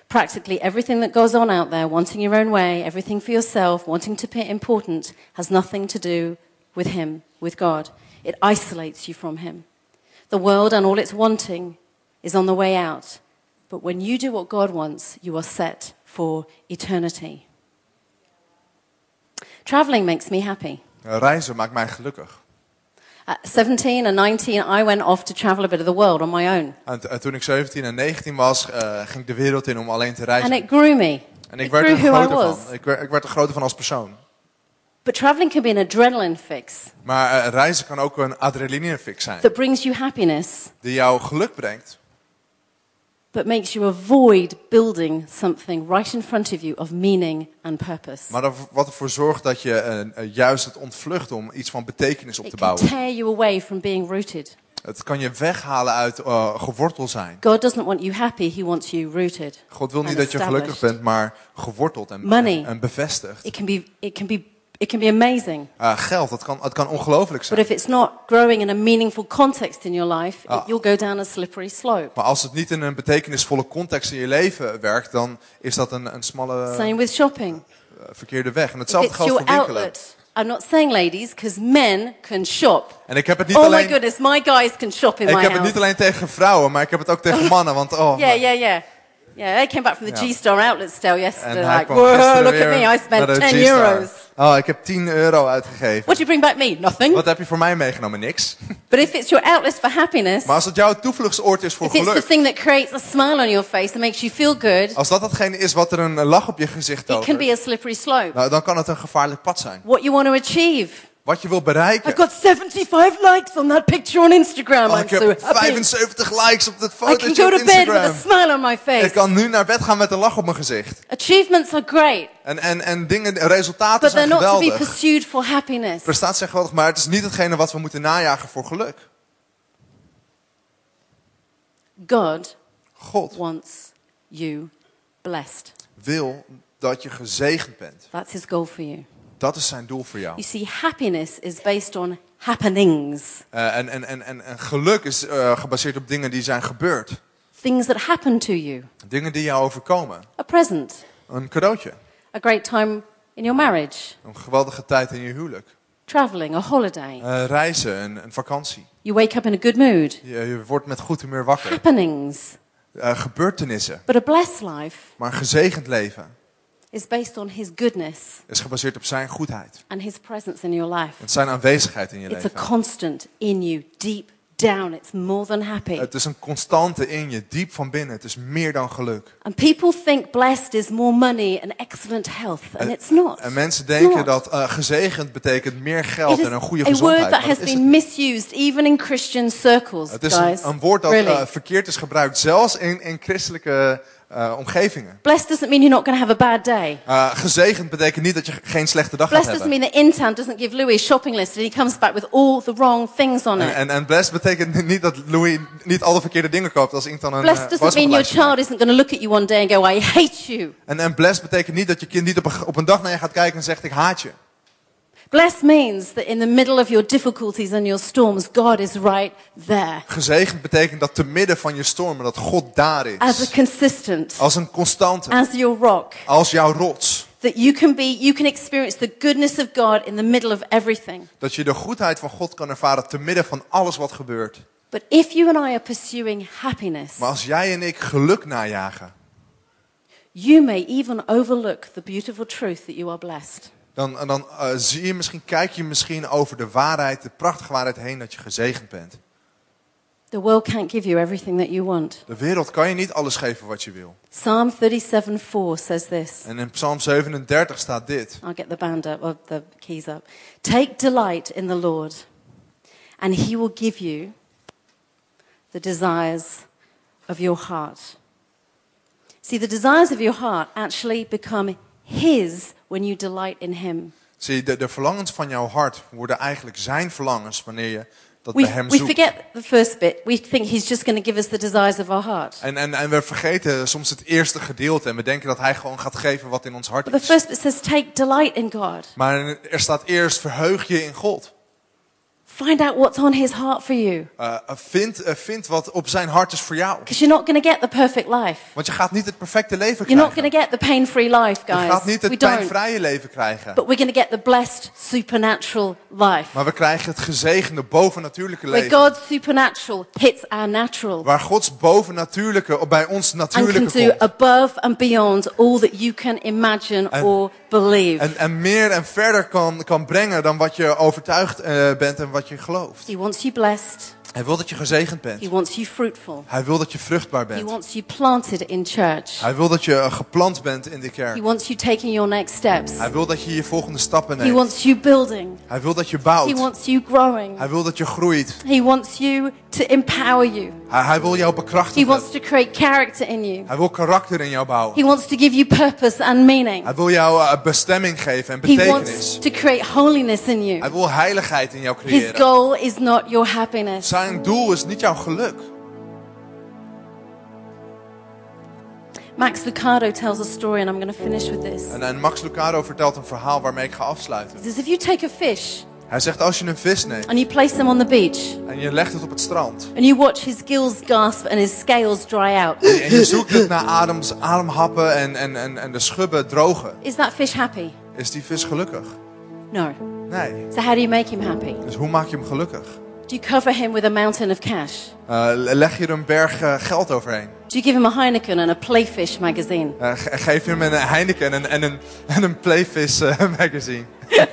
S1: Practically everything that goes on out there, wanting your own way, everything for yourself, wanting to be important, has nothing to do with Him, with God. It isolates you from Him. The world and all its wanting is on the way out. But when you do what God wants, you are set for eternity. Traveling makes me happy.
S2: Reizen maakt mij gelukkig.
S1: At 17 and 19, I went off to travel a bit of the world on my own.
S2: En, toen ik 17 en 19 was, eh, ging ik de wereld in om alleen te
S1: And
S2: reizen.
S1: it grew me.
S2: En ik
S1: it
S2: werd
S1: grew
S2: er groter van. Ik werd, ik werd er groter van als persoon.
S1: But traveling can be an adrenaline fix
S2: Maar eh, reizen kan ook een adrenalinefix zijn.
S1: that brings you happiness,
S2: Die jou geluk brengt.
S1: But makes you avoid building something right in front of you of meaning and purpose.
S2: Maar dat- wat ervoor zorgt dat je eh, juist het ontvlucht om iets van betekenis op
S1: It
S2: te
S1: can
S2: bouwen.
S1: tear you away from being rooted.
S2: Het kan je weghalen uit eh, geworteld zijn.
S1: God doesn't want you happy, He wants you rooted.
S2: God wil niet dat je gelukkig bent, maar geworteld en,
S1: Money.
S2: en bevestigd.
S1: It can be, it can be, it can be amazing.
S2: Eh, geld, het kan, het kan ongelooflijk
S1: But
S2: zijn.
S1: if it's not growing in a meaningful context in your life, it-
S2: Ah.
S1: you'll go down a slippery slope.
S2: Maar als het niet in een betekenisvolle context in je leven werkt, dan is dat een, een smalle
S1: Same with shopping.
S2: eh, verkeerde weg. En hetzelfde geldt voor winkelen.
S1: outlet I'm not saying ladies, because men can shop.
S2: En ik heb het niet
S1: Oh my
S2: alleen...
S1: goodness, my guys can shop in
S2: Ik
S1: my
S2: heb het
S1: house.
S2: niet alleen tegen vrouwen, maar ik heb het ook tegen mannen. Want oh,
S1: Yeah, yeah, yeah. Yeah, they came back from the
S2: Ja.
S1: G-Star outlet sale yesterday. Like, whoa, look at me, I spent
S2: naar de
S1: 10
S2: G-Star.
S1: euros.
S2: Oh, ik heb 10 euro uitgegeven.
S1: What do you bring back me? Nothing.
S2: Wat heb je voor mij meegenomen? Niks.
S1: But if it's your outlet for happiness,
S2: Maar als het jouw toevluchtsoord is voor
S1: if it's the
S2: geluk,
S1: thing that creates a smile on your face and makes you feel good,
S2: als dat datgene is wat er een lach op je gezicht
S1: it can
S2: tovert,
S1: be a slippery slope.
S2: nou, dan kan het een gevaarlijk pad zijn.
S1: What you want to achieve.
S2: Wat je wil bereiken.
S1: got 75 likes on that picture on Instagram.
S2: Oh,
S1: I'm
S2: ik
S1: so
S2: heb
S1: happy.
S2: 75 likes op dat
S1: I can
S2: fotootje
S1: go
S2: op
S1: to bed with a
S2: Instagram.
S1: smile on my face.
S2: Ik kan nu naar bed gaan met een lach op mijn gezicht.
S1: Achievements are great,
S2: En, en, en dingen, resultaten
S1: but they're
S2: zijn
S1: not to be
S2: geweldig.
S1: pursued for happiness.
S2: Prestaties zijn geweldig, maar het is niet hetgene wat we moeten najagen voor geluk.
S1: God
S2: God
S1: wants you blessed.
S2: wil dat je gezegend bent.
S1: That's his goal for you.
S2: Dat is zijn doel voor jou.
S1: You see, happiness is based on happenings,
S2: Eh, en, en, en, en, en geluk is eh, gebaseerd op dingen die zijn gebeurd.
S1: things that happen to you.
S2: Dingen die jou overkomen.
S1: A present,
S2: Een cadeautje.
S1: a great time in your marriage,
S2: Een geweldige tijd in je huwelijk.
S1: traveling, a holiday.
S2: Eh, reizen, een, een vakantie.
S1: You wake up in a good mood.
S2: Je, je wordt met goed humeur wakker.
S1: Happenings.
S2: Eh, gebeurtenissen.
S1: But a blessed life
S2: Maar een gezegend leven
S1: is based on his goodness
S2: is gebaseerd op zijn goedheid.
S1: and his presence in your life.
S2: En zijn aanwezigheid in je
S1: It's a
S2: leven.
S1: constant in you, deep down. It's more than happy.
S2: Het is een constante in je, diep van binnen. Het is meer dan geluk.
S1: And people think blessed is more money and excellent health, and it's not.
S2: En mensen denken
S1: Not.
S2: dat eh, gezegend betekent meer geld en een goede
S1: a word
S2: gezondheid.
S1: that has been misused even in Christian circles,
S2: Het is
S1: guys.
S2: een, een woord dat
S1: really.
S2: eh, verkeerd is gebruikt, zelfs in, in christelijke eh, omgevingen.
S1: Blessed doesn't mean you're not going to have a bad day.
S2: Eh, gezegend betekent niet dat je geen slechte dag gaat
S1: Blessed doesn't
S2: hebben.
S1: mean that Intown doesn't give Louis a shopping list and he comes back with all the wrong things on it.
S2: en, en blessed betekent niet dat Louis niet al de verkeerde dingen koopt als ik dan een eh,
S1: Blessed doesn't mean your child isn't going to look at you one day and go, I hate you.
S2: En, en blessed betekent niet dat je kind niet op een, op een dag naar je gaat kijken en zegt ik haat je.
S1: Blessed means that in the middle of your difficulties and your storms, God is right there
S2: Gezegend betekent dat te midden van je stormen dat God daar
S1: as a
S2: is.
S1: consistent,
S2: Als een constante.
S1: as your rock.
S2: Als jouw rots.
S1: That you can be, you can experience the goodness of God in the middle of everything.
S2: Dat je de goedheid van God kan ervaren te midden van alles wat gebeurt.
S1: But if you and I are pursuing happiness,
S2: Maar als jij en ik geluk najagen,
S1: you may even overlook the beautiful truth that you are blessed.
S2: Dan, dan eh, zie je misschien, kijk je misschien over de waarheid, de prachtige waarheid heen dat je gezegend bent.
S1: The world can't give you everything that you want.
S2: De wereld kan je niet alles geven wat je wil.
S1: Psalm 37:4 says this.
S2: En in Psalm 37 staat dit.
S1: I'll get the band up, or the keys up. Take delight in the Lord, and he will give you the desires of your heart. See, the desires of your heart actually become his when you delight in him.
S2: Zie, de, de verlangens van jouw hart worden eigenlijk zijn verlangens wanneer je dat bij
S1: We,
S2: hem
S1: we
S2: zoekt.
S1: forget the first bit. We think he's just going to give us the desires of our heart.
S2: En, en, en we vergeten soms het eerste gedeelte en we denken dat hij gewoon gaat geven wat in ons hart
S1: But the
S2: is.
S1: first bit says, take delight in God.
S2: Maar er staat eerst verheug je in God.
S1: Find out what's on his heart for you.
S2: Eh, vind, eh, vind wat op zijn hart is voor jou.
S1: Because you're not going to get the perfect life.
S2: Want je gaat niet het perfecte leven
S1: You're not
S2: krijgen.
S1: going to get the pain free life,
S2: Je
S1: guys.
S2: gaat niet
S1: We
S2: het
S1: don't.
S2: pijnvrije leven krijgen.
S1: But we're going to get the blessed supernatural life.
S2: Maar we krijgen het gezegende bovennatuurlijke
S1: Where
S2: leven.
S1: God's supernatural hits our natural
S2: Waar Gods bovennatuurlijke op bij ons
S1: and can
S2: natuurlijke
S1: do
S2: komt.
S1: above and beyond all that you can imagine
S2: En-
S1: or believe.
S2: En, en meer en verder kan, kan brengen dan wat je overtuigd eh, bent en wat je gelooft.
S1: He wants you blessed.
S2: Hij wil dat je gezegend
S1: He
S2: bent.
S1: wants you fruitful.
S2: Hij wil dat je vruchtbaar
S1: He
S2: bent.
S1: wants you planted in church.
S2: Hij wil dat je eh, geplant bent in de
S1: He
S2: kerk.
S1: wants you taking your next steps.
S2: Hij wil dat je je volgende stappen
S1: He
S2: neemt.
S1: wants you building.
S2: Hij wil dat je
S1: He
S2: bouwt.
S1: wants you growing.
S2: Hij wil dat je groeit.
S1: He wants you to empower you.
S2: Hij, hij wil jou
S1: He
S2: bekrachtigen.
S1: wants to create character in you.
S2: Hij wil karakter in jou bouwen.
S1: He wants to give you purpose and meaning.
S2: Hij wil jou eh, bestemming geven en
S1: He
S2: betekenis.
S1: wants to create holiness in you.
S2: Hij wil heiligheid in jou
S1: His
S2: creëren.
S1: goal is not your happiness.
S2: Zijn doel is niet jouw geluk.
S1: Max Lucado tells a story, and I'm going to finish with this.
S2: En, en Max Lucado vertelt een verhaal waarmee ik ga afsluiten.
S1: He says, if you take a fish
S2: Hij zegt als je een vis neemt
S1: and you place him on the beach,
S2: en je legt het op het strand.
S1: and you watch his gills gasp and his scales dry out,
S2: En je zoekt het naar adems, ademhappen en, en, en, en de schubben drogen.
S1: is that fish happy?
S2: Is die vis gelukkig?
S1: No.
S2: Nee.
S1: So, how do you make him happy?
S2: Dus hoe maak je hem gelukkig?
S1: Do you cover him with a mountain of cash?
S2: Eh, leg je er een berg eh, geld overheen?
S1: Do you give him a Heineken and a Playfish magazine?
S2: Eh, ge- geef hem een Heineken en een, en een, en een Playfish magazine?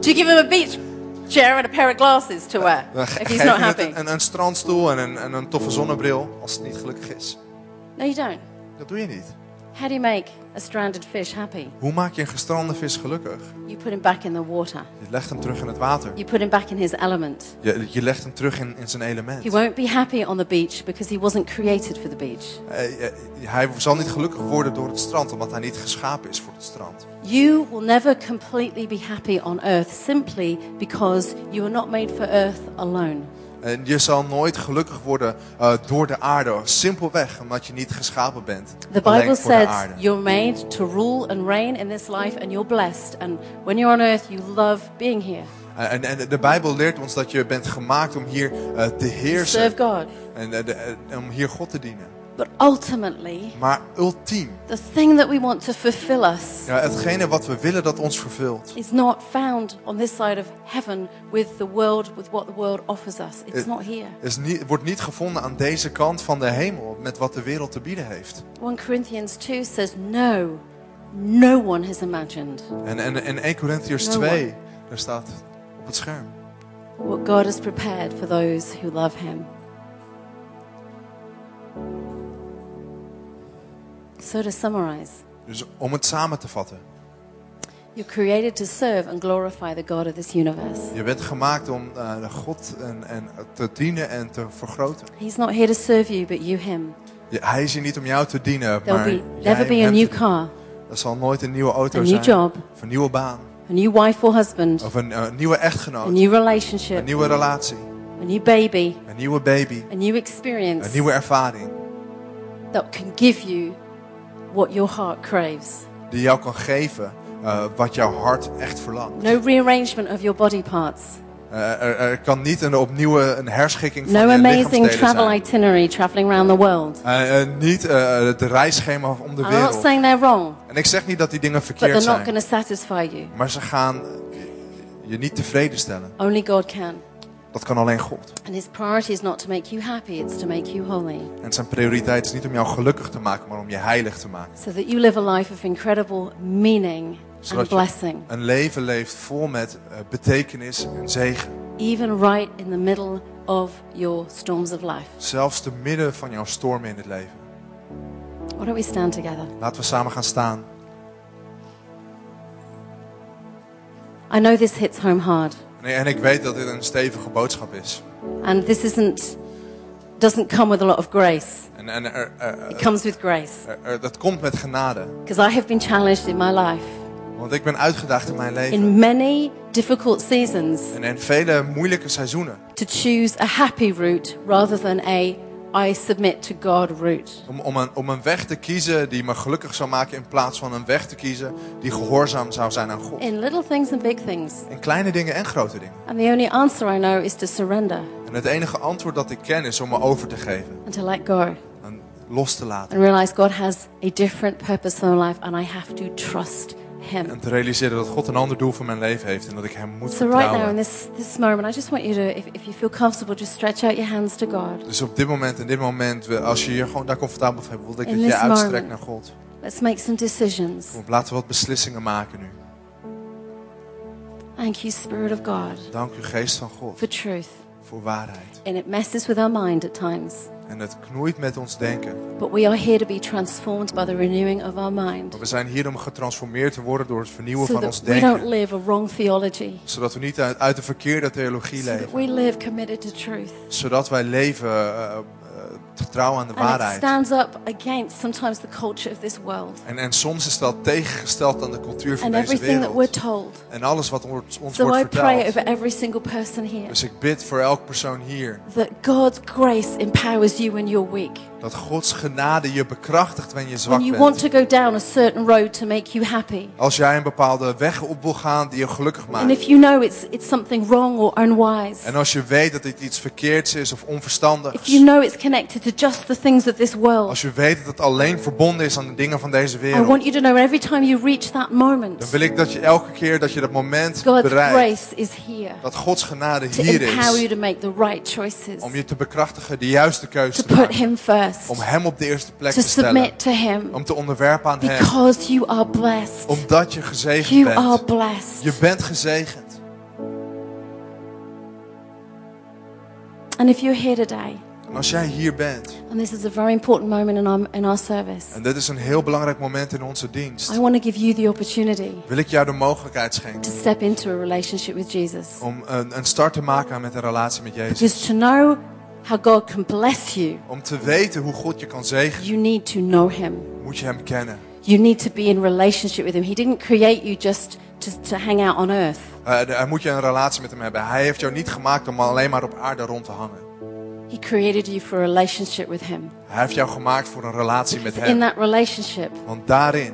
S1: Do you give him a beach chair and a pair of glasses to wear if he's not happy?
S2: een, een, een strandstoel en een, en een toffe zonnebril als het niet gelukkig is?
S1: No, you don't.
S2: Dat doe je niet.
S1: How do you make a stranded fish happy?
S2: Hoe maak je een gestrande vis gelukkig?
S1: You put him back in the water.
S2: Je legt hem terug in het water.
S1: You put him back in his element.
S2: Je, je legt hem terug in, in zijn element.
S1: He won't be happy on the beach because he wasn't created for the beach.
S2: Eh, hij zal niet gelukkig worden door het strand, omdat hij niet geschapen is voor het strand.
S1: You will never completely be happy on earth simply because you are not made for earth alone.
S2: En je zal nooit gelukkig worden eh, door de aarde, simpelweg omdat je niet geschapen bent.
S1: The Bible says you're made to rule and reign in this life and you're blessed. And when you're on earth, you love being here.
S2: En, en de Bijbel leert ons dat je bent gemaakt om hier eh, te heersen
S1: Serve God.
S2: en, eh, de- eh, om hier God te dienen.
S1: But ultimately,
S2: Maar ultiem,
S1: the thing that we want to fulfill us
S2: ja, hetgene wat we willen dat ons vervult,
S1: is not found on this side of heaven with the world, with what the world offers us. It's
S2: It-
S1: not here.
S2: is niet, wordt niet gevonden aan deze kant van de hemel met wat de wereld te bieden heeft.
S1: 1 Corinthians 2 says, No, no one has imagined
S2: En, en, en 1 Corinthians
S1: No
S2: 2, daar staat op het scherm.
S1: what God has prepared for those who love Him. So, to summarize,
S2: Dus om het samen te vatten.
S1: you're created to serve and glorify the God of this universe.
S2: Je bent gemaakt om de God en, en te dienen en te vergroten.
S1: He's not here to serve you, but you Him.
S2: Je- hij is hier niet om jou te dienen,
S1: There'll
S2: maar
S1: be never be a new car,
S2: Er zal nooit een nieuwe auto
S1: a new
S2: zijn.
S1: job,
S2: Of een nieuwe baan.
S1: a new wife or husband,
S2: Of een, eh, nieuwe
S1: a
S2: echtgenoot.
S1: new
S2: Een
S1: relationship,
S2: nieuwe relatie.
S1: a new baby,
S2: Een nieuwe baby.
S1: a new experience
S2: Een nieuwe ervaring.
S1: that can give you what your heart craves.
S2: Die jou kan geven eh, wat jouw hart echt verlangt.
S1: No rearrangement of your body parts.
S2: Eh, er, er kan niet een opnieuw een herschikking van
S1: No
S2: je
S1: amazing travel
S2: zijn.
S1: itinerary traveling around the world.
S2: Eh, eh, niet het reisschema om de
S1: I'm not
S2: wereld.
S1: saying they're wrong,
S2: En ik zeg niet dat die dingen
S1: but
S2: verkeerd
S1: they're not
S2: zijn.
S1: going to satisfy you.
S2: Maar ze gaan je niet tevreden stellen.
S1: Only God can.
S2: Dat kan alleen God.
S1: And His priority is not to make you happy, it's to make you holy.
S2: En zijn prioriteit is niet om jou gelukkig te maken, maar om je heilig te maken.
S1: So that you live a life of incredible meaning and
S2: Zodat je
S1: blessing,
S2: een leven leeft vol met eh, betekenis en zegen.
S1: even right in the middle of your storms of life.
S2: Zelfs te midden van jouw stormen in het leven.
S1: Why don't we stand together?
S2: Laten we samen gaan staan.
S1: I know this hits home hard,
S2: En, en ik weet dat dit een stevige boodschap is.
S1: and this isn't doesn't come with a lot of grace.
S2: En, en er, er-
S1: It comes with grace.
S2: er- dat komt met genade.
S1: Because I have been challenged in my life
S2: Want ik ben uitgedaagd in mijn leven.
S1: in many difficult seasons
S2: En in vele moeilijke seizoenen.
S1: to choose a happy route rather than a I submit to God route.
S2: Om, om, een, om een weg te kiezen die me gelukkig zou maken. In plaats van een weg te kiezen die gehoorzaam zou zijn aan God.
S1: In little things and big things.
S2: In kleine dingen en grote dingen.
S1: And the only answer I know is to surrender
S2: En het enige antwoord dat ik ken is om me over te geven.
S1: and to let go
S2: En los te laten.
S1: and realize God has a different purpose for my life and I have to trust Him.
S2: En te realiseren dat God een ander doel voor mijn leven heeft. En dat ik hem moet
S1: So right now in
S2: vertrouwen.
S1: this, this moment, I just want you to, if, if you feel comfortable, just stretch out your hands to God.
S2: Dus op dit moment, in dit moment, als je je gewoon daar comfortabel bij voelt, wil ik
S1: In
S2: dat je uitstrekt
S1: moment.
S2: naar God.
S1: Let's make some decisions.
S2: Kom, Laten we wat beslissingen maken nu.
S1: Thank you, Spirit of God,
S2: Dank u, geest van God,
S1: for truth.
S2: voor waarheid.
S1: And it messes with our mind at times.
S2: En het knoeit met ons denken.
S1: But we are here to be transformed by the renewing of our mind.
S2: Maar we zijn hier om getransformeerd te worden door het vernieuwen
S1: So
S2: van ons
S1: that we don't
S2: denken.
S1: live a wrong theology.
S2: Zodat we niet uit, uit de verkeerde theologie
S1: So
S2: leven.
S1: we live committed to truth.
S2: Zodat wij leven eh, getrouw aan de
S1: And it
S2: waarheid.
S1: stands up against sometimes the culture of this world.
S2: En, en soms is dat tegengesteld aan de cultuur van
S1: And
S2: deze
S1: everything that we're
S2: wereld.
S1: told.
S2: En alles wat ons, ons
S1: So
S2: wordt
S1: I pray over every single person here
S2: Dus ik bid voor elk persoon hier.
S1: that God's grace empowers you when you're weak.
S2: Dat Gods genade je bekrachtigt wanneer je zwak
S1: When you want
S2: bent.
S1: to go down a certain road to make you happy.
S2: Als jij een bepaalde weg op wil gaan die je gelukkig
S1: And
S2: maakt.
S1: if you know it's, it's something wrong or unwise.
S2: En als je weet dat dit iets verkeerds is of onverstandigs.
S1: If you know it's connected to just the things of this world.
S2: Als je weet dat het alleen verbonden is aan de dingen van deze
S1: I
S2: wereld.
S1: want you to know every time you reach that
S2: Dan
S1: moment,
S2: wil ik dat je elke keer dat je dat moment
S1: God's
S2: bereikt.
S1: grace is here
S2: Dat Gods genade
S1: to
S2: hier
S1: empower you
S2: is.
S1: to make the right choices,
S2: Om je te bekrachtigen de juiste keuze
S1: to
S2: te
S1: put
S2: maken.
S1: Him first,
S2: Om hem op de eerste plek
S1: to
S2: te stellen.
S1: submit to Him,
S2: Om te onderwerpen aan hem.
S1: because you are blessed.
S2: Omdat je gezegend
S1: You are
S2: bent.
S1: blessed.
S2: Je bent gezegend.
S1: And if you're here today,
S2: En als jij hier bent.
S1: and this is a very important moment in our, in our service,
S2: En dit is een heel belangrijk moment in onze dienst.
S1: I want to give you the opportunity
S2: Wil ik jou de mogelijkheid schenken.
S1: to step into a relationship with Jesus.
S2: Om een, een start te maken met een relatie met Jezus.
S1: Because to know how God can bless you,
S2: Om te weten hoe God je kan zegenen.
S1: you need to know Him.
S2: Moet je hem kennen.
S1: You need to be in relationship with Him. He didn't create you just to, to hang out on earth.
S2: Uh, moet je een relatie met hem hebben. Hij heeft jou niet gemaakt om alleen maar op aarde rond te hangen.
S1: He created you for a relationship with Him.
S2: Hij heeft jou gemaakt voor een relatie met
S1: In
S2: hem.
S1: that relationship,
S2: Want daarin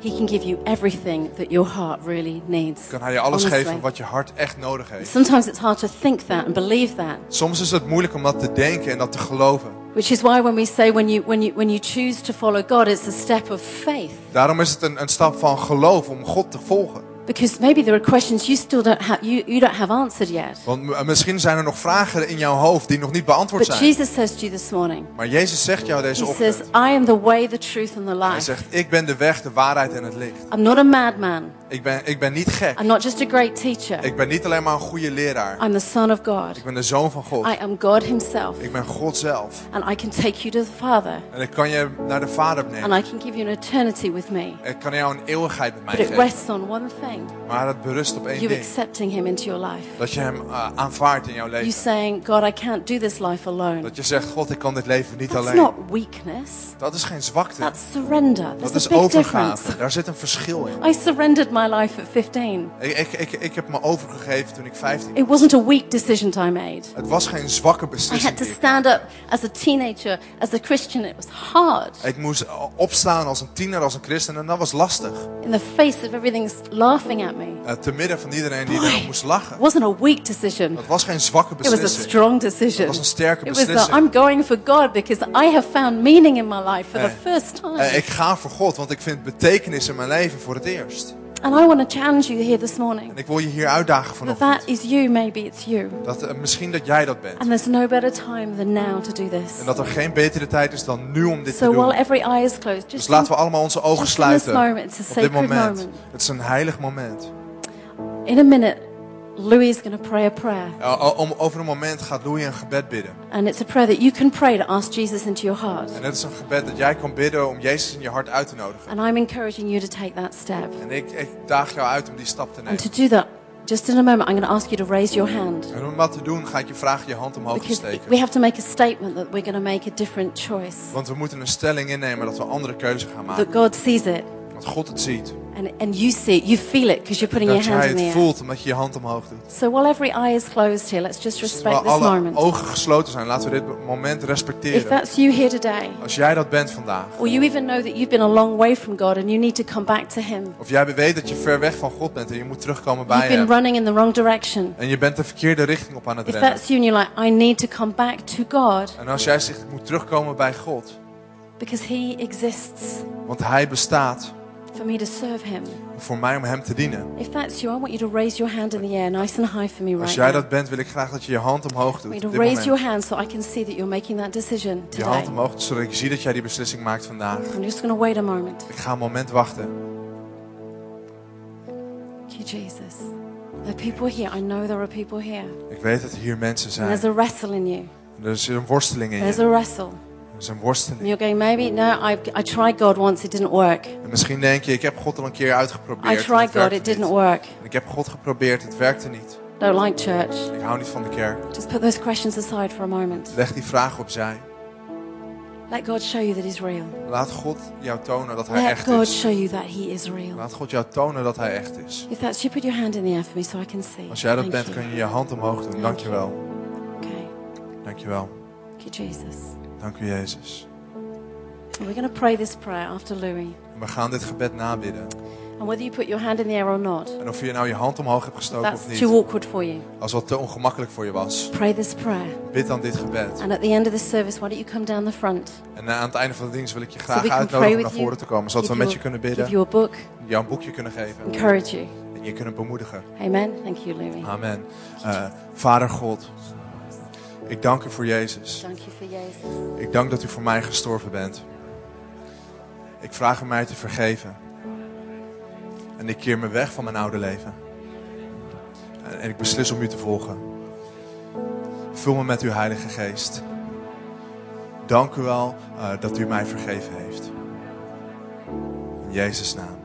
S1: He can give you everything that your heart really needs.
S2: kan hij je alles
S1: Honestly.
S2: geven wat je hart echt nodig heeft.
S1: Sometimes it's hard to think that and believe that.
S2: Soms is het moeilijk om dat te denken en dat te geloven.
S1: Which is why when we say when you, when you, when you choose to follow God, it's a step of faith.
S2: Daarom is het een, een stap van geloof om God te volgen.
S1: Because maybe there are questions you still don't have, you, you don't have answered yet.
S2: Want misschien zijn er nog vragen in jouw hoofd die nog niet beantwoord
S1: But
S2: zijn.
S1: Jesus says to you this morning,
S2: Maar Jezus zegt jou deze
S1: He says,
S2: ochtend.
S1: I am the way, the truth, and the
S2: Hij
S1: life.
S2: zegt, ik ben de weg, de waarheid en het licht.
S1: I'm not a madman.
S2: Ik ben, ik ben niet gek.
S1: I'm not just a great teacher.
S2: Ik ben niet alleen maar een goede leraar.
S1: I'm the Son of God.
S2: Ik ben de zoon van God.
S1: I am God Himself.
S2: Ik ben God zelf.
S1: And I can take you to the Father.
S2: En ik kan je naar de Vader
S1: And
S2: nemen.
S1: I can give you an eternity with me.
S2: Ik kan jou een eeuwigheid met mij
S1: But it
S2: geven.
S1: rests on one thing
S2: Maar het berust op één
S1: you
S2: ding.
S1: accepting Him into your life.
S2: Dat je hem uh, aanvaardt in jouw
S1: You
S2: leven.
S1: saying, God, I can't do this life alone.
S2: Dat je zegt, God, ik kan dit leven niet
S1: That's
S2: alleen.
S1: not weakness.
S2: Dat is geen zwakte.
S1: That's surrender.
S2: Dat
S1: There's
S2: is overgave.
S1: difference.
S2: Daar zit een verschil in.
S1: I surrendered my life at 15.
S2: Ik, ik, ik, ik heb me overgegeven toen ik 15
S1: It wasn't a weak decision I made.
S2: Het was geen zwakke
S1: I
S2: beslissing.
S1: had to stand up as a teenager, as a Christian. It was hard.
S2: Ik moest opstaan als een tiener, als een christen en dat was lastig.
S1: In the face of everything's laughing at me.
S2: Uh, te midden van iedereen die erop moest lachen.
S1: It wasn't a weak decision.
S2: Dat was geen zwakke
S1: It was a
S2: beslissing.
S1: strong decision.
S2: Het was een sterke
S1: It was the,
S2: beslissing.
S1: I'm going for God because I have found meaning in my life for the
S2: Eh,
S1: first time.
S2: Eh, ik ga voor God, want ik vind betekenis in mijn leven voor het eerst.
S1: And I want to challenge you here this morning.
S2: En ik wil je hier uitdagen
S1: That
S2: vanochtend.
S1: that is you, maybe it's you.
S2: Dat, eh, misschien dat jij dat bent.
S1: And there's no better time than now to do this.
S2: En dat er geen betere tijd is dan nu om dit te
S1: So while
S2: doen.
S1: every eye is closed,
S2: Dus
S1: just
S2: laten we allemaal onze ogen
S1: in this
S2: sluiten.
S1: moment, it's a
S2: Op dit
S1: sacred
S2: moment.
S1: moment.
S2: Het is een heilig moment.
S1: in a minute, Louis is going to pray a prayer.
S2: Om, over een moment gaat Louis een gebed bidden.
S1: And it's a prayer that you can pray to ask Jesus into your heart.
S2: En het is een gebed dat jij kan bidden om Jezus in je hart uit te nodigen.
S1: And I'm encouraging you to take that step.
S2: En ik, ik daag jou uit om die stap te
S1: And
S2: nemen.
S1: to do that, just in a moment, I'm going to ask you to raise your hand.
S2: En om dat te doen ga ik je vragen je hand omhoog te steken.
S1: we have to make a statement that we're going to make a different choice.
S2: Want we moeten een stelling innemen dat we een andere keuze gaan
S1: That
S2: maken.
S1: God sees it.
S2: Dat God het ziet.
S1: And, and you see you feel it because you're putting
S2: Dat
S1: your hand in the
S2: het voelt omdat je je hand omhoog doet.
S1: So while every eye is closed here, let's just
S2: Terwijl
S1: respect this
S2: alle
S1: moment.
S2: ogen gesloten zijn, laten we dit moment
S1: If
S2: respecteren.
S1: that's you here today,
S2: Als jij dat bent vandaag.
S1: or you even know that you've been a long way from God and you need to come back to Him,
S2: Of jij weet dat je ver weg van God bent en je moet terugkomen bij
S1: you've been
S2: hem.
S1: running in the wrong direction.
S2: En je bent de verkeerde richting op aan het
S1: If
S2: rennen.
S1: that's you and you're like, I need to come back to God
S2: En als jij zegt, ik moet terugkomen bij God.
S1: because He exists
S2: Want hij bestaat
S1: for me to serve Him.
S2: voor mij om hem te dienen.
S1: If that's you, I want you to raise your hand in the air, nice and high for me
S2: Als
S1: right
S2: jij
S1: now.
S2: dat bent, wil ik graag dat je je hand omhoog doet.
S1: you raise your hand so I can see that you're making that decision
S2: Je hand
S1: today.
S2: omhoog, zodat ik zie dat jij die beslissing maakt vandaag.
S1: I'm just going to wait a moment.
S2: Ik ga een moment wachten.
S1: Thank you, Jesus. There are people here. I know there are people here.
S2: Ik weet dat er hier mensen
S1: And
S2: zijn.
S1: there's a wrestle in you.
S2: Er is een worsteling in
S1: There's
S2: je.
S1: a wrestle.
S2: Is een worsteling.
S1: you're going, maybe, no, I, I tried God once, it didn't work.
S2: En misschien denk je, ik heb God al een keer
S1: I
S2: uitgeprobeerd. en
S1: tried God, it didn't work.
S2: Ik heb God geprobeerd, het werkte niet.
S1: Don't like church.
S2: Ik hou niet van de kerk.
S1: Just put those questions aside for a moment.
S2: Leg die vraag opzij.
S1: Let God show you that He's real.
S2: Laat God jou tonen dat hij
S1: Let
S2: echt
S1: God
S2: is.
S1: show you that He is real.
S2: Laat God jou tonen dat hij echt is.
S1: If that's you, put your hand in the air for me so I can see.
S2: Als jij dat
S1: Thank
S2: bent,
S1: you.
S2: kun je je hand omhoog doen. Dankjewel.
S1: Okay.
S2: Dankjewel.
S1: Thank you, Jesus.
S2: Dank u, Jezus.
S1: We're going to pray this prayer after Louis.
S2: En we gaan dit gebed nabidden.
S1: And whether you put your hand in the air or not,
S2: En of je nou je hand omhoog hebt gestoken of
S1: that's too
S2: niet.
S1: awkward for you.
S2: Als wat te ongemakkelijk voor je was.
S1: Pray this prayer.
S2: Bid dan dit gebed.
S1: And at the end of the service, why don't you come down the front?
S2: En eh, aan het einde van de dienst wil ik je
S1: So
S2: graag
S1: can
S2: uitnodigen om naar voren te komen. Zodat we
S1: Give
S2: met je kunnen
S1: give
S2: bidden.
S1: you a book.
S2: Jou een boekje kunnen geven.
S1: Encourage you.
S2: En je kunnen bemoedigen.
S1: Amen. Thank you, Louis.
S2: Amen. Eh, Vader God. Ik dank u voor Jezus.
S1: Dank je voor Jezus.
S2: Ik dank dat u voor mij gestorven bent. Ik vraag u mij te vergeven. En ik keer me weg van mijn oude leven. En, ik beslis om u te volgen. Vul me met uw Heilige Geest. Dank u wel eh, dat u mij vergeven heeft. In Jezus' naam.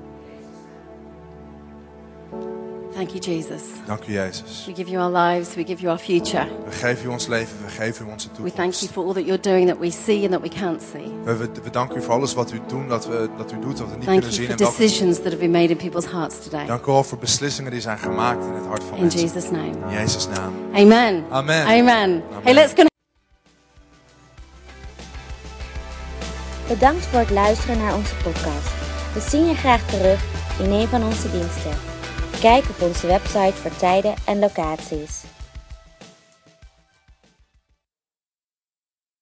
S1: Thank you, Jesus.
S2: Dank u Jezus.
S1: We give you our lives. We give you our future.
S2: We geven u ons leven, we geven u onze
S1: We thank you
S2: toekomst.
S1: for all that you're doing that we see and that we can't see.
S2: We, we, we danken u voor alles wat u, doen, dat, we, dat u doet, wat we niet
S1: Thank
S2: kunnen
S1: you
S2: zien.
S1: for
S2: En welke-
S1: decisions that have been made in people's hearts today.
S2: dank u wel voor beslissingen die zijn gemaakt in het hart van
S1: In
S2: mensen.
S1: Jesus' name.
S2: In Jezus' naam.
S1: Amen.
S2: Amen.
S1: Amen. Hey, let's go.
S3: Bedankt voor het luisteren naar onze podcast. We zien je graag terug in een van onze diensten. Kijk op onze website voor tijden en locaties.